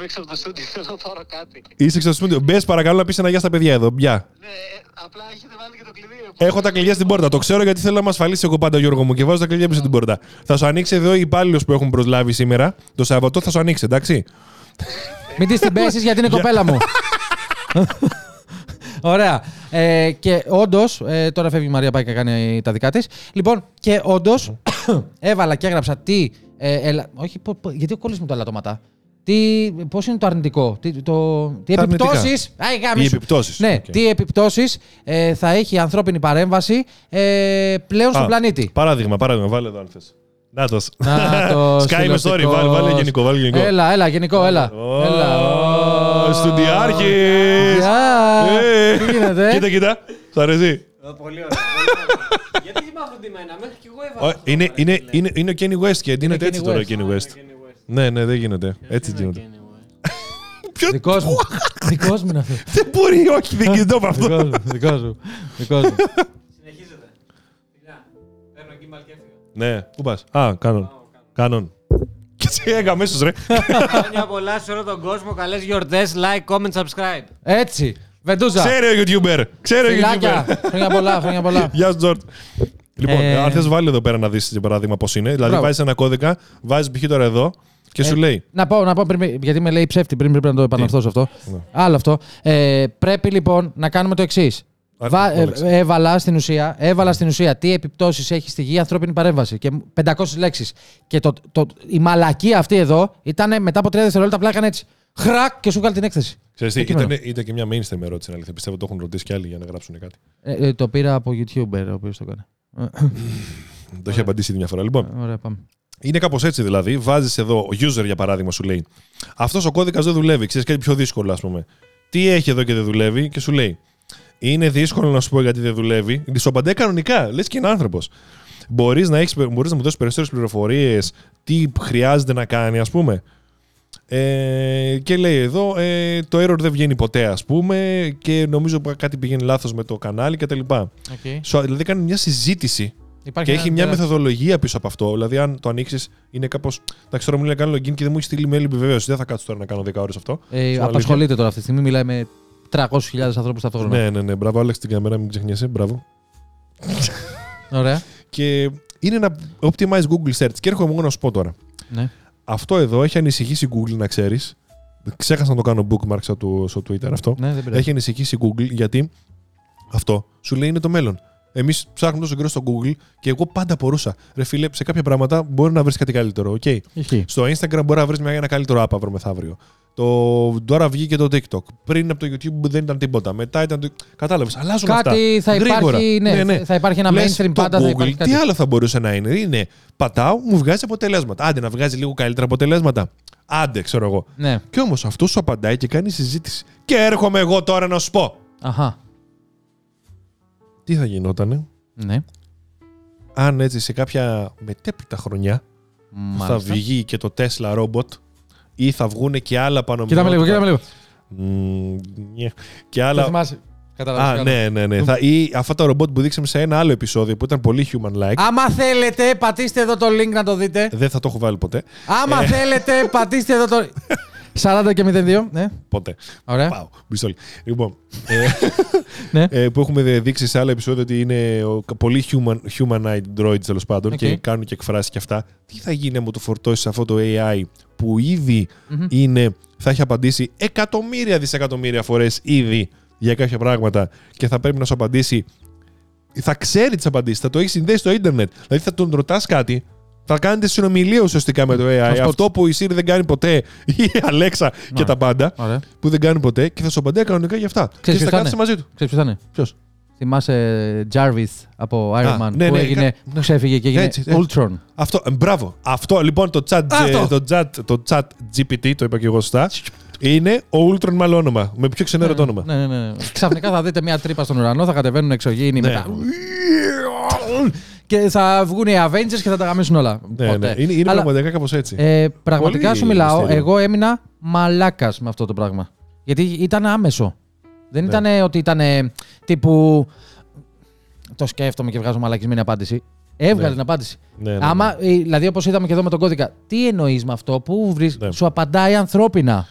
Είμαι έξω από το στούντιο, θέλω να πάρω κάτι. Είσαι στο σπίτι. Μπες, παρακαλώ να πεις ένα γεια στα παιδιά εδώ. Μπια. Ναι, ε, απλά έχετε βάλει και το κλειδί. ρε. Έχω τα κλειδιά στην πόρτα. Το ξέρω γιατί θέλω να με ασφαλίσει εγώ πάντα, Γιώργο μου, και βάζω τα κλειδιά πίσω στην πόρτα. Θα σου ανοίξει εδώ οι υπάλληλο που έχουν προσλάβει σήμερα. Το Σαββατό θα σου ανοίξει, εντάξει. Μην τη την πέσεις γιατί είναι κοπέλα μου. Ωραία. Ε, και όντως, ε, τώρα φεύγει η Μαρία πάει και κάνει τα δικά της. Λοιπόν, και όντως έβαλα και έγραψα τι. Ε, ελα- όχι, πο- πο- γιατί κόλλησες μου τα ελαττώματα. Τι, πώς είναι το αρνητικό, τι, το, τι Τα αρνητικά. επιπτώσεις, Άι, γάμι Οι σου. επιπτώσεις. Ναι, Οκ. τι επιπτώσεις ε, θα έχει η ανθρώπινη παρέμβαση ε, πλέον στον Α, πλανήτη. Παράδειγμα, παράδειγμα, βάλε εδώ αν θες. Να το. Να το Sky με story, συλλογικός. βάλε, βάλε γενικό, βάλε γενικό. Έλα, έλα, γενικό, έλα. Ω, έλα. ω. Στουντιάρχης. Γεια. Ε. Τι γίνεται. Κοίτα, κοίτα. Σ' αρέσει. Πολύ ωραία. Γιατί θυμάμαι την μένα, μέχρι και εγώ έβαλα. Ω, αυτό Είναι, το είναι, παρέα, είναι, είναι ο Kenny West και γίνεται Kenny έτσι τώρα ο West. Kenny λέει. West. Kanye West. Ναι, ναι, δεν γίνεται. Έτσι Είναι γίνεται. Kanye West. Ποιο- Δικός μου. Δικός μου είναι αυτό. Δεν μπορεί, όχι, δεν γίνεται με αυτό. Δικός μου. Δικός μου. Δικός μου. Συνεχίζεται. Φιλιά. Παίρνω γκίμπαλ και έφυγα. Ναι, πού πας; Α, κάνον. Κάνον. Και σε έγα αμέσως, ρε. Χρόνια πολλά σε όλο τον κόσμο. Καλές γιορτές. Like, comment, subscribe. Έτσι. Βεντούζα. Ξέρει ο YouTuber. Ξέρει ο Φιλάκια. YouTuber. Χρόνια πολλά, χρόνια πολλά. Γεια σου, Τζορτ. Λοιπόν, Ε, αν θες βάλει εδώ πέρα να δεις για παράδειγμα πώς είναι. Δηλαδή Μπράβο. βάζεις ένα κώδικα, βάζεις π.χ. τώρα εδώ και σου Ε, λέει. Να πω, να πω πριν, γιατί με λέει ψεύτη πριν, πρέπει να το επαναρθώ σε αυτό. Ναι. Άλλο αυτό. Ε, πρέπει λοιπόν να κάνουμε το εξής. Α, Βα, ε, όλεξε. έβαλα, στην ουσία, έβαλα στην ουσία τι επιπτώσεις έχει στη γη η ανθρώπινη παρέμβαση. Και 500 λέξεις. Και το, το, η μαλακία αυτή εδώ ήταν μετά από 3 δευτερόλεπτα απλά έκανε έτσι. Χρακ και σου έκανε την έκθεση. Ξέρεις τι, Το κείμενο. ήταν, ήταν και μια mainstream ερώτηση, αλήθεια. Πιστεύω το έχουν ρωτήσει και άλλοι για να γράψουν κάτι. Ε, ε, το πήρα από YouTuber ο οποίος το έκανε. Το έχει απαντήσει ήδη μια φορά. Λοιπόν, Ωραία, πάμε. Είναι κάπως έτσι δηλαδή. Βάζεις εδώ, ο user για παράδειγμα σου λέει, Αυτός ο κώδικας δεν δουλεύει. Ξέρεις κάτι πιο δύσκολο, ας πούμε. Τι έχει εδώ και δεν δουλεύει και σου λέει, Είναι δύσκολο να σου πω γιατί δεν δουλεύει. Σου απαντάει κανονικά. Λες και είναι άνθρωπος. Μπορείς να, έχεις, μπορείς να μου δώσεις περισσότερες πληροφορίες, τι χρειάζεται να κάνει, ας πούμε. Ε, και λέει εδώ, ε, το error δεν βγαίνει ποτέ, ας πούμε, και νομίζω που κάτι πηγαίνει λάθος με το κανάλι κτλ. Okay. Σου- Δηλαδή κάνει μια συζήτηση Υπάρχει και έχει ένα μια τεράστιο- μεθοδολογία πίσω από αυτό. Δηλαδή, αν το ανοίξεις, είναι κάπω. Εντάξει, τώρα μου λέει να κάνω login και δεν μου έχει στείλει mail επιβεβαίωση. Δεν θα κάτσω τώρα να κάνω 10 ώρες αυτό. Ε, Σου απασχολείται τώρα αυτή τη στιγμή. Μιλάει με 300.000 ανθρώπους ταυτόχρονα. Ναι, ναι, ναι. Μπράβο, Άλεξ την κάμερα, μην ξεχνιέσαι. Μπράβο. Ωραία. Και είναι ένα optimized Google search. Και έρχομαι εγώ να σου πω τώρα. Ναι. Αυτό εδώ έχει ανησυχήσει Google, να ξέρεις. Ξέχασα να το κάνω bookmark στο, του- στο Twitter αυτό. Ναι, δεν πειράζει. Έχει ανησυχήσει Google γιατί αυτό σου λέει είναι το μέλλον. Εμείς ψάχνουμε τόσο καιρό στο Google και εγώ πάντα απορούσα. Ρε φίλε, σε κάποια πράγματα μπορεί να βρεις κάτι καλύτερο. οκ. Ισχύει. Στο Instagram μπορεί να βρεις ένα καλύτερο app αύριο μεθαύριο. Το, τώρα βγήκε το TikTok. Πριν από το YouTube δεν ήταν τίποτα. Μετά ήταν το. Κατάλαβες. Αλλάζουν αυτά. Κάτι θα Γρήγορα. υπάρχει, ναι, θα υπάρχει ένα Λες, mainstream το πάντα. Θα Google, υπάρχει κάτι. τι άλλο θα μπορούσε να είναι. Είναι πατάω, μου βγάζει αποτελέσματα. Άντε να βγάζει λίγο καλύτερα αποτελέσματα. Άντε, ξέρω εγώ. Ναι. Και όμως αυτό σου απαντάει και κάνει συζήτηση. Και έρχομαι εγώ τώρα να σου πω. Αχα. Τι θα γινότανε; Ναι. αν έτσι σε κάποια μετέπειτα χρονιά θα Μάλιστα. βγει και το Tesla Robot ή θα βγουν και άλλα πάνω Κοίτα με λίγο, κοίτα με λίγο. Και Δεν άλλα. θυμάσαι. Κατάλαβες Α, τι κάνω. ναι, ναι, ναι. Θα, ή αυτά τα ρομπότ που δείξαμε σε ένα άλλο επεισόδιο που ήταν πολύ human-like. Άμα θέλετε, πατήστε εδώ το link να το δείτε. Δεν θα το έχω βάλει ποτέ. Άμα θέλετε, πατήστε εδώ το. 40 και 02. Ναι, Ποτέ. ωραία. Πάω. Μισό λεπτό. Λοιπόν, ε, Ναι. ε, που έχουμε δείξει σε άλλο επεισόδιο ότι είναι ο, πολύ human, humanoid droids τέλος πάντων Οκ. και κάνουν και εκφράσεις και αυτά. Τι θα γίνει αν μου το φορτώσει αυτό το AI που ήδη είναι, θα έχει απαντήσει εκατομμύρια δισεκατομμύρια φορές ήδη για κάποια πράγματα και θα πρέπει να σου απαντήσει. Θα ξέρει τις απαντήσεις, θα το έχεις συνδέσει στο ίντερνετ. Δηλαδή θα τον ρωτάς κάτι, θα κάνετε συνομιλία ουσιαστικά με το AI. Θα σου πω- Αυτό που η Siri δεν κάνει ποτέ, ή η Alexa και Ναι. τα πάντα, Ωραία. που δεν κάνει ποτέ και θα σου απαντάει κανονικά για αυτά. και ποιος θα θα κάθεσαι είναι; μαζί του. Ξέρεις ποιος θα είναι; Ποιος; Θυμάσαι Jarvis από Iron Α, Man ναι, που ναι, έγινε, κα- ναι. ξέφυγε και έγινε Έτσι, έτσι. Ultron. Αυτό, ε, μπράβο. Αυτό λοιπόν το chat, Αυτό. ε, το chat, το chat GPT, το είπα και εγώ σωστά, είναι ο Ultron με άλλο όνομα. Με πιο ξενέρο το όνομα. Ναι, ναι, ναι. Ξαφνικά θα δείτε μια τρύπα στον ουρανό, θα κατεβαίνουν εξωγήινοι Ναι. μετά. Και θα βγουν οι Avengers και θα τα γαμίσουν όλα. Ναι, Ποτέ. ναι. Είναι, είναι Αλλά, πραγματικά κάπως έτσι. ε, πραγματικά Πολύ σου μιλάω, μυστήριο. εγώ έμεινα μαλάκας με αυτό το πράγμα. Γιατί ήταν άμεσο. Δεν Ναι. ήταν ότι ήταν τύπου. Το σκέφτομαι και βγάζω μαλακισμένη απάντηση. Έβγαλε Ναι. την απάντηση. ναι, ναι, ναι. Άμα, ε, δηλαδή, όπως είδαμε και εδώ με τον κώδικα, τι εννοείς με αυτό, πού βρεις, Ναι. σου απαντάει ανθρώπινα.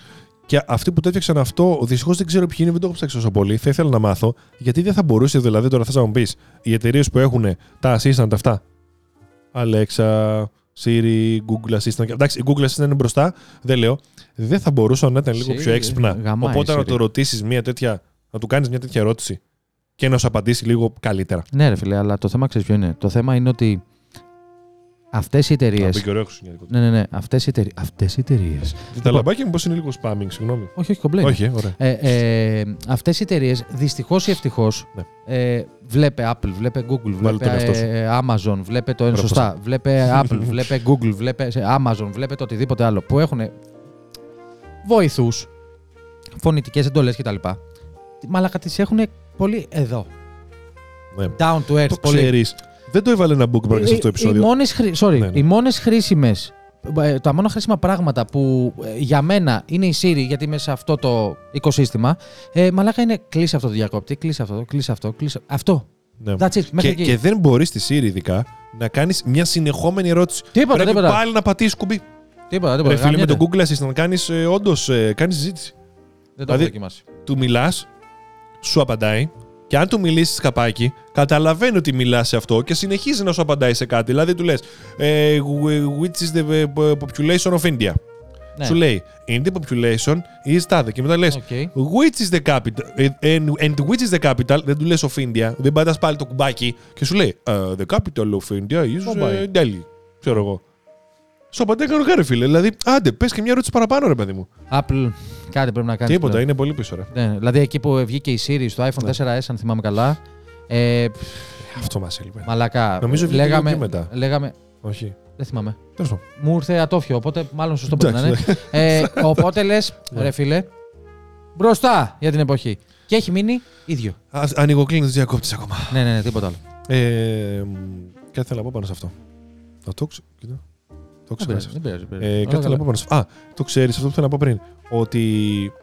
Και αυτοί που το έφτιαξαν αυτό, δυστυχώς δεν ξέρω ποιοι είναι, δεν το έχω ψάξει τόσο πολύ. Θα ήθελα να μάθω, γιατί δεν θα μπορούσε δηλαδή τώρα θες να μου πεις οι εταιρείες που έχουν τα assistant αυτά. Alexa, Siri, Google Assistant. Εντάξει, η Google Assistant είναι μπροστά, δεν λέω. Δεν θα μπορούσαν να ήταν λίγο Siri, πιο έξυπνα. γαμάει η Οπότε να Siri. το ρωτήσεις μια τέτοια, να του κάνεις μια τέτοια ερώτηση και να σου απαντήσει λίγο καλύτερα. Ναι, ρε φίλε, αλλά το θέμα ξέρεις ποιο είναι. Το θέμα είναι ότι αυτές οι εταιρείε. Να πει και ωραίο χριστουγεννιάτικο. Ναι, ναι, ναι. Αυτές οι εταιρείε. Αυτές οι εταιρείες... Τα λαμπάκια μου πώ είναι λίγο spamming, συγγνώμη. Όχι, όχι, κομπλέ. Όχι, ε, ωραία. Ε, ε, αυτές οι εταιρείες, δυστυχώς ή ευτυχώς, ε, βλέπε Apple, βλέπε Google, Βάλε βλέπε τον εαυτό σου. ε, Amazon, βλέπε το ένα Μπράβο σωστά, βλέπε Apple, βλέπε Google, βλέπε ε, Amazon, βλέπε το οτιδήποτε άλλο που έχουν βοηθούς, φωνητικές εντολές κτλ. Μαλακα τις έχουν πολύ εδώ. Ναι. Down to earth. Το πολύ. ξέρεις. Δεν το έβαλε ένα bookmark σε αυτό το Οι- επεισόδιο. Οι μόνες, χρη... Sorry, Ναι, ναι. οι μόνες χρήσιμες, ε, τα μόνα χρήσιμα πράγματα που ε, για μένα είναι η Siri, γιατί είμαι σε αυτό το οικοσύστημα, ε, μαλάκα είναι κλείσει αυτό το διακόπτη, κλείσει αυτό, κλείσει αυτό, κλείσει αυτό. Ναι. That's it, μέχρι Και, εκεί. και δεν μπορείς στη Siri ειδικά να κάνεις μια συνεχόμενη ερώτηση. Τίποτα, Πρέπει τίποτα. πάλι να πατήσεις κουμπί. Τίποτα, τίποτα. Ρε φίλε, με γαμιέται. τον Google Assistant κάνεις ε, όντως κάνεις συζήτηση. Δεν το έχω δηλαδή- δοκιμάσει. Του μιλάς, σου απαντάει. Και αν του μιλήσεις καπάκι, καταλαβαίνει ότι μιλάς σε αυτό και συνεχίζει να σου απαντάει σε κάτι. Δηλαδή του λες, Which is the ε, population of India. Ναι. Σου λέει, Indian population is τάδε. Και μετά λες, Οκ. Which is the capital? And, and which is the capital? Δεν του λες of India. Δεν πατάς πάλι το κουμπάκι και σου λέει «Uh, The capital of India is Mumbai. uh, Delhi. Ξέρω εγώ. Σου απαντάει κανονικά, ρε φίλε. Δηλαδή, άντε, πες και μια ερώτηση παραπάνω, ρε παιδί μου. Apple, κάτι πρέπει να κάνεις. Τίποτα, είναι πολύ πίσω, ρε. Ναι, δηλαδή εκεί που βγήκε η Siri στο iPhone Ναι. 4S, αν θυμάμαι καλά. Ε, πφ, Αυτό μας έλειπε. μαλάκα. Νομίζω βγήκε λίγο λέγαμε, πιο μετά. λέγαμε. Όχι. Δεν θυμάμαι. Τέλος πάντων. Μου ήρθε ατόφιο, οπότε μάλλον σωστό πρέπει να είναι. Εντάξει, ε, οπότε λες, Ναι. ρε φίλε, μπροστά για την εποχή. Και έχει μείνει ίδιο. Α, Ανοιγοκλίνει του διακόπτη ακόμα. Ναι, ναι, ναι, τίποτα άλλο. Ε, μ, κάτι θέλω να πω πάνω σε αυτό. Να το ξέρω. Κοίτα. Το Δεν ξέχασα. πειράζει, δεν πειράζει. δεν πειράζει. Ε, Όλα κάτι θέλω καλά. να πω πάνω σε αυτό. Α, το ξέρεις αυτό που θέλω να πω πριν. Ότι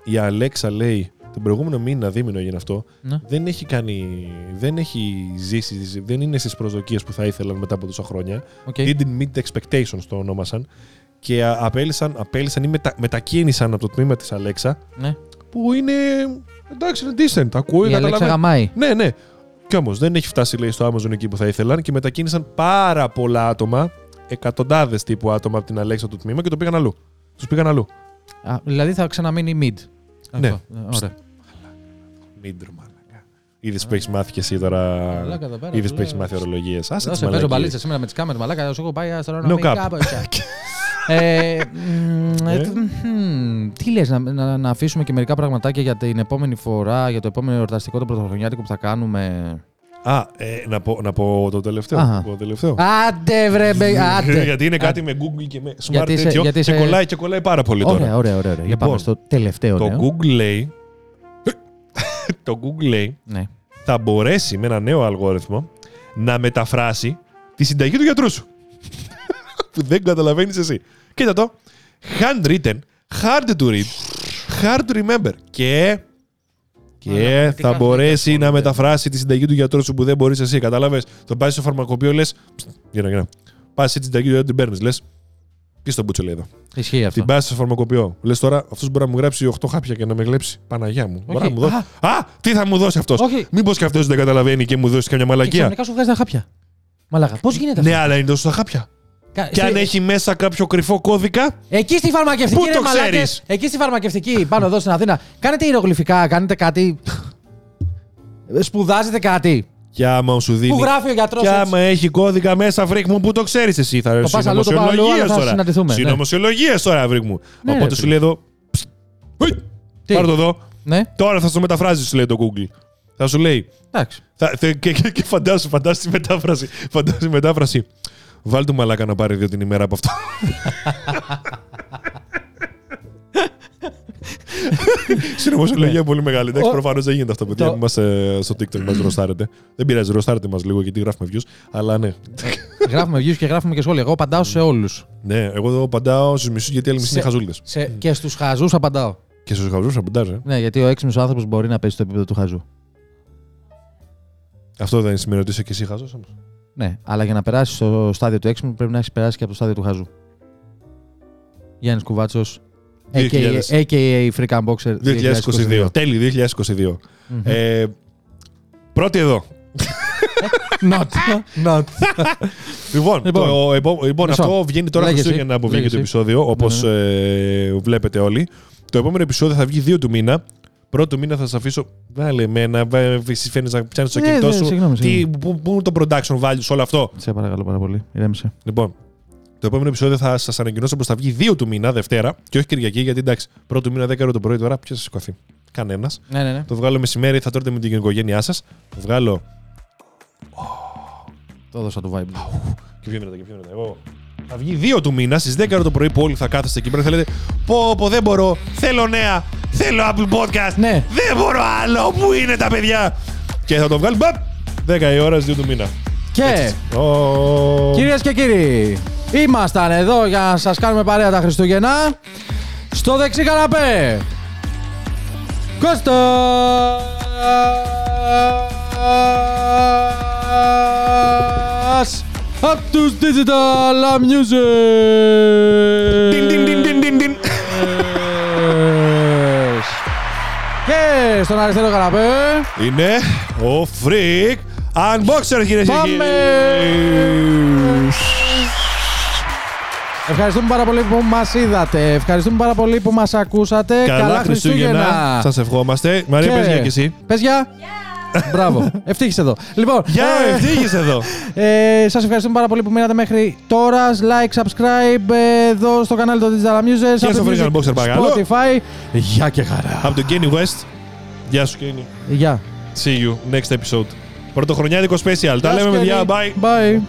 η Alexa λέει τον προηγούμενο μήνα, δίμηνο έγινε αυτό, Ναι. δεν έχει κάνει. Δεν έχει ζήσει, δεν είναι στις προσδοκίες που θα ήθελαν μετά από τόσα χρόνια. Οκ. Didn't meet the expectations το ονόμασαν. Και α, απέλυσαν, απέλυσαν ή μετα, μετακίνησαν από το τμήμα της Alexa Ναι. που είναι. Εντάξει, είναι decent. Ακούει, Η Alexa καταλαβαίνει. γαμάει. Ναι, ναι. Κι όμως δεν έχει φτάσει λέει, στο Amazon εκεί που θα ήθελαν και μετακίνησαν πάρα πολλά άτομα, εκατοντάδες τύπου άτομα από την Alexa του τμήμα και το πήγαν αλλού. Τους πήγαν αλλού. Α, δηλαδή θα ξαναμείνει mid. Ναι. Αυτό. Ε, Ωραία. Μίντρο, μαλακά. Είδες που έχεις μάθει και εσύ τώρα. Μαλάκα εδώ πέρα, Είδες σου που έχεις λέω. μάθει ορολογίες. Άσε Εδώ τις σε παίζω μαλακίες. μπαλίτσα σήμερα με τις κάμερες, μαλάκα. Σου έχω πάει No αστρονομικά. cap. ποσιά. ε, μ, ε, Ε; τ- μ, τι λες, να, να, να αφήσουμε και μερικά πραγματάκια για την επόμενη φορά, για το επόμενο εορταστικό το πρωτοχρονιάτικο που θα κάνουμε. Α, ε, να, πω, να πω το τελευταίο. Αχα. Να πω το τελευταίο. Άντε βρε, μπε, άντε. γιατί είναι κάτι με Google και με smart Γιατί είσαι- τέτοιο γιατί και, είσαι- κολλάει, και κολλάει πάρα πολύ τώρα. Ωραία, ωραία, ωραία. ωραία. Για Λοιπόν, πάμε στο τελευταίο το νέο. Google λέει το Google λέει Ναι. θα μπορέσει με ένα νέο αλγόριθμο να μεταφράσει τη συνταγή του γιατρού σου. που δεν καταλαβαίνεις εσύ. Κοίτα το. Handwritten, hard to read, hard to remember. Και. Και Μαλάκα, τι θα κάνουν, μπορέσει τι να κάνουν, μεταφράσει τη συνταγή του γιατρού σου που δεν μπορείς εσύ. Κατάλαβες; Το πας στο φαρμακοποιό, λες. Γεια να Πας εσύ τη συνταγή του γιατρού την παίρνεις. Λες. Τι στον μπούτσο λέει εδώ. Ισχύει αυτό. Την πας στο φαρμακοποιό. Λες τώρα, αυτός μπορεί να μου γράψει 8 χάπια και να με γλέψει. Παναγιά μου. Μπορεί να μου δώσει. Α, τι θα μου δώσει αυτός; Όχι. Μήπως και αυτός δεν καταλαβαίνει και μου δώσει καμιά Και μαλακία. ξαφνικά σου βγάζει τα χάπια. Μαλάκα, πώς γίνεται αυτό; Ναι, αλλά είναι τόσο τα χάπια. Κα- Και στη- αν έχει μέσα κάποιο κρυφό κώδικα. Εκεί στη φαρμακευτική, Πού ρε το μαλάκες. ξέρεις; Εκεί στη φαρμακευτική, πάνω εδώ στην Αθήνα. Κάνετε ιερογλυφικά, κάνετε κάτι. Σπουδάζετε κάτι. Και άμα σου δίνει. Πού γράφει ο γιατρός. Και άμα έχει κώδικα μέσα, βρήκ μου, που το ξέρεις εσύ; Θα Το πας αλλού, το πάω αλλού, αλλά θα τώρα. συναντηθούμε, ναι. Συνωμοσιολογίε τώρα, βρήκ μου. Ναι, ρε, Οπότε σου φίλε. λέει εδώ. «Ψ, ουι, Τι; Πάρ' το εδώ. Ναι, Τώρα θα στο μεταφράζεις, σου λέει το Google. Θα σου λέει. εντάξει. Θα, θε- και, και, και φαντάσου, φαντάσου τη μετάφραση. Φαντάσου τη μετάφραση. Βάλ του μαλάκα να πάρει δύο την ημέρα από αυτό. Συνωμοσιολογία πολύ μεγάλη. Εντάξει, Ο- προφανώς δεν γίνεται αυτό, παιδιά. Το- Μην μας, ε, στο TikTok μας ροστάρετε. Δεν πειράζει, ροστάρετε μας λίγο γιατί γράφουμε views. Αλλά ναι. γράφουμε views και γράφουμε και σχόλια. Εγώ απαντάω σε όλους. ναι, εγώ εδώ απαντάω στου μισούς γιατί άλλοι μισοί Σε- είναι χαζούλτε. Και στους χαζούς απαντάω. Και στους χαζούς απαντάζω. ε. Ναι, γιατί ο έξυπνος άνθρωπος μπορεί να παίζει στο επίπεδο του χαζού. Αυτό δεν σημαίνει ότι είσαι και εσύ χαζός όμως. Ναι, αλλά για να περάσει στο στάδιο του έξυπνου πρέπει να έχεις περάσει και από το στάδιο του χαζού. Γιάννης Κουβάτσος. 2000. AKA, AKA Freak Unboxer 2022. Τέλη 2022. Μμμ. Ε, πρώτη εδώ. Not. Not. Λοιπόν, Λοιπόν, το, επό- λοιπόν μισό. αυτό βγαίνει τώρα Λέγε εσύ. Χριστούγεννα που βγήκε Λέγε το εσύ. επεισόδιο, όπως Ναι, ε, βλέπετε όλοι. Το επόμενο επεισόδιο θα βγει 2 του μήνα. Πρώτο του μήνα θα σα αφήσω. Βάλε εμένα, βα- εσύ φαίνεται να πιάνεις το Ναι, κινητό ναι, σου. συγγνώμη, Τι, συγγνώμη. πού, πού είναι το production value σε όλο αυτό; Σε παρακαλώ πάρα πολύ. Ηρέμησε. Λοιπόν, το επόμενο επεισόδιο θα σας ανακοινώσω πως θα βγει 2 του μήνα, Δευτέρα, και όχι Κυριακή, γιατί εντάξει, πρώτο του μήνα 10 ώρα το πρωί τώρα, ποιος θα σηκωθεί; Κανένας. Ναι, ναι, ναι. Το βγάλω μεσημέρι, θα τρώτε με την οικογένειά σας. Το βγάλω. Το έδωσα το vibe. Και πιο δυνατά, και πιο δυνατά. Εγώ. Θα βγει 2 του μήνα στις 10 ώρα το πρωί που όλοι θα κάθεστε εκεί πέρα και θα λέτε Πω, πω, δεν μπορώ. Θέλω νέα. Θέλω Apple Podcast. Ναι. Δεν μπορώ άλλο. Πού είναι τα παιδιά; Και θα το βγάλει. Μπαπ, 10 η ώρα στι 2 του μήνα. Και Ω. κυρίες και κύριοι, ήμασταν εδώ για να σας κάνουμε παρέα τα Χριστούγεννα. Στο δεξί καναπέ. Κώστας από τους Digital Music. Τιν, τιν, τιν, τιν, τιν, τιν. Και στον αριστερό καναπέ. Είναι ο Freak Unboxer, κυρίες και Πάμε! κύριοι. Ευχαριστούμε πάρα πολύ που μας είδατε. Ευχαριστούμε πάρα πολύ που μας ακούσατε. Καλά Χριστούγεννα. Σας ευχόμαστε. Μαρία, πες γεια και εσύ. Πες γεια. Μπράβο. Ευτύχησε εδώ. Λοιπόν, Γεια, ε, ευτύχησε εδώ. ε, σας ευχαριστούμε πάρα πολύ που μείνατε μέχρι τώρα. Like, subscribe ε, εδώ στο κανάλι του Digital Amusers. Και στο Apple Freak Music, Unboxer, παρακαλώ. Spotify. Γεια και χαρά. Από τον Kenny West. Γεια σου, Kenny. Γεια. See you next episode. Πρωτοχρονιάτικο special. Τα λέμε, Γεια σου, παιδιά. Kenny. Bye. Bye.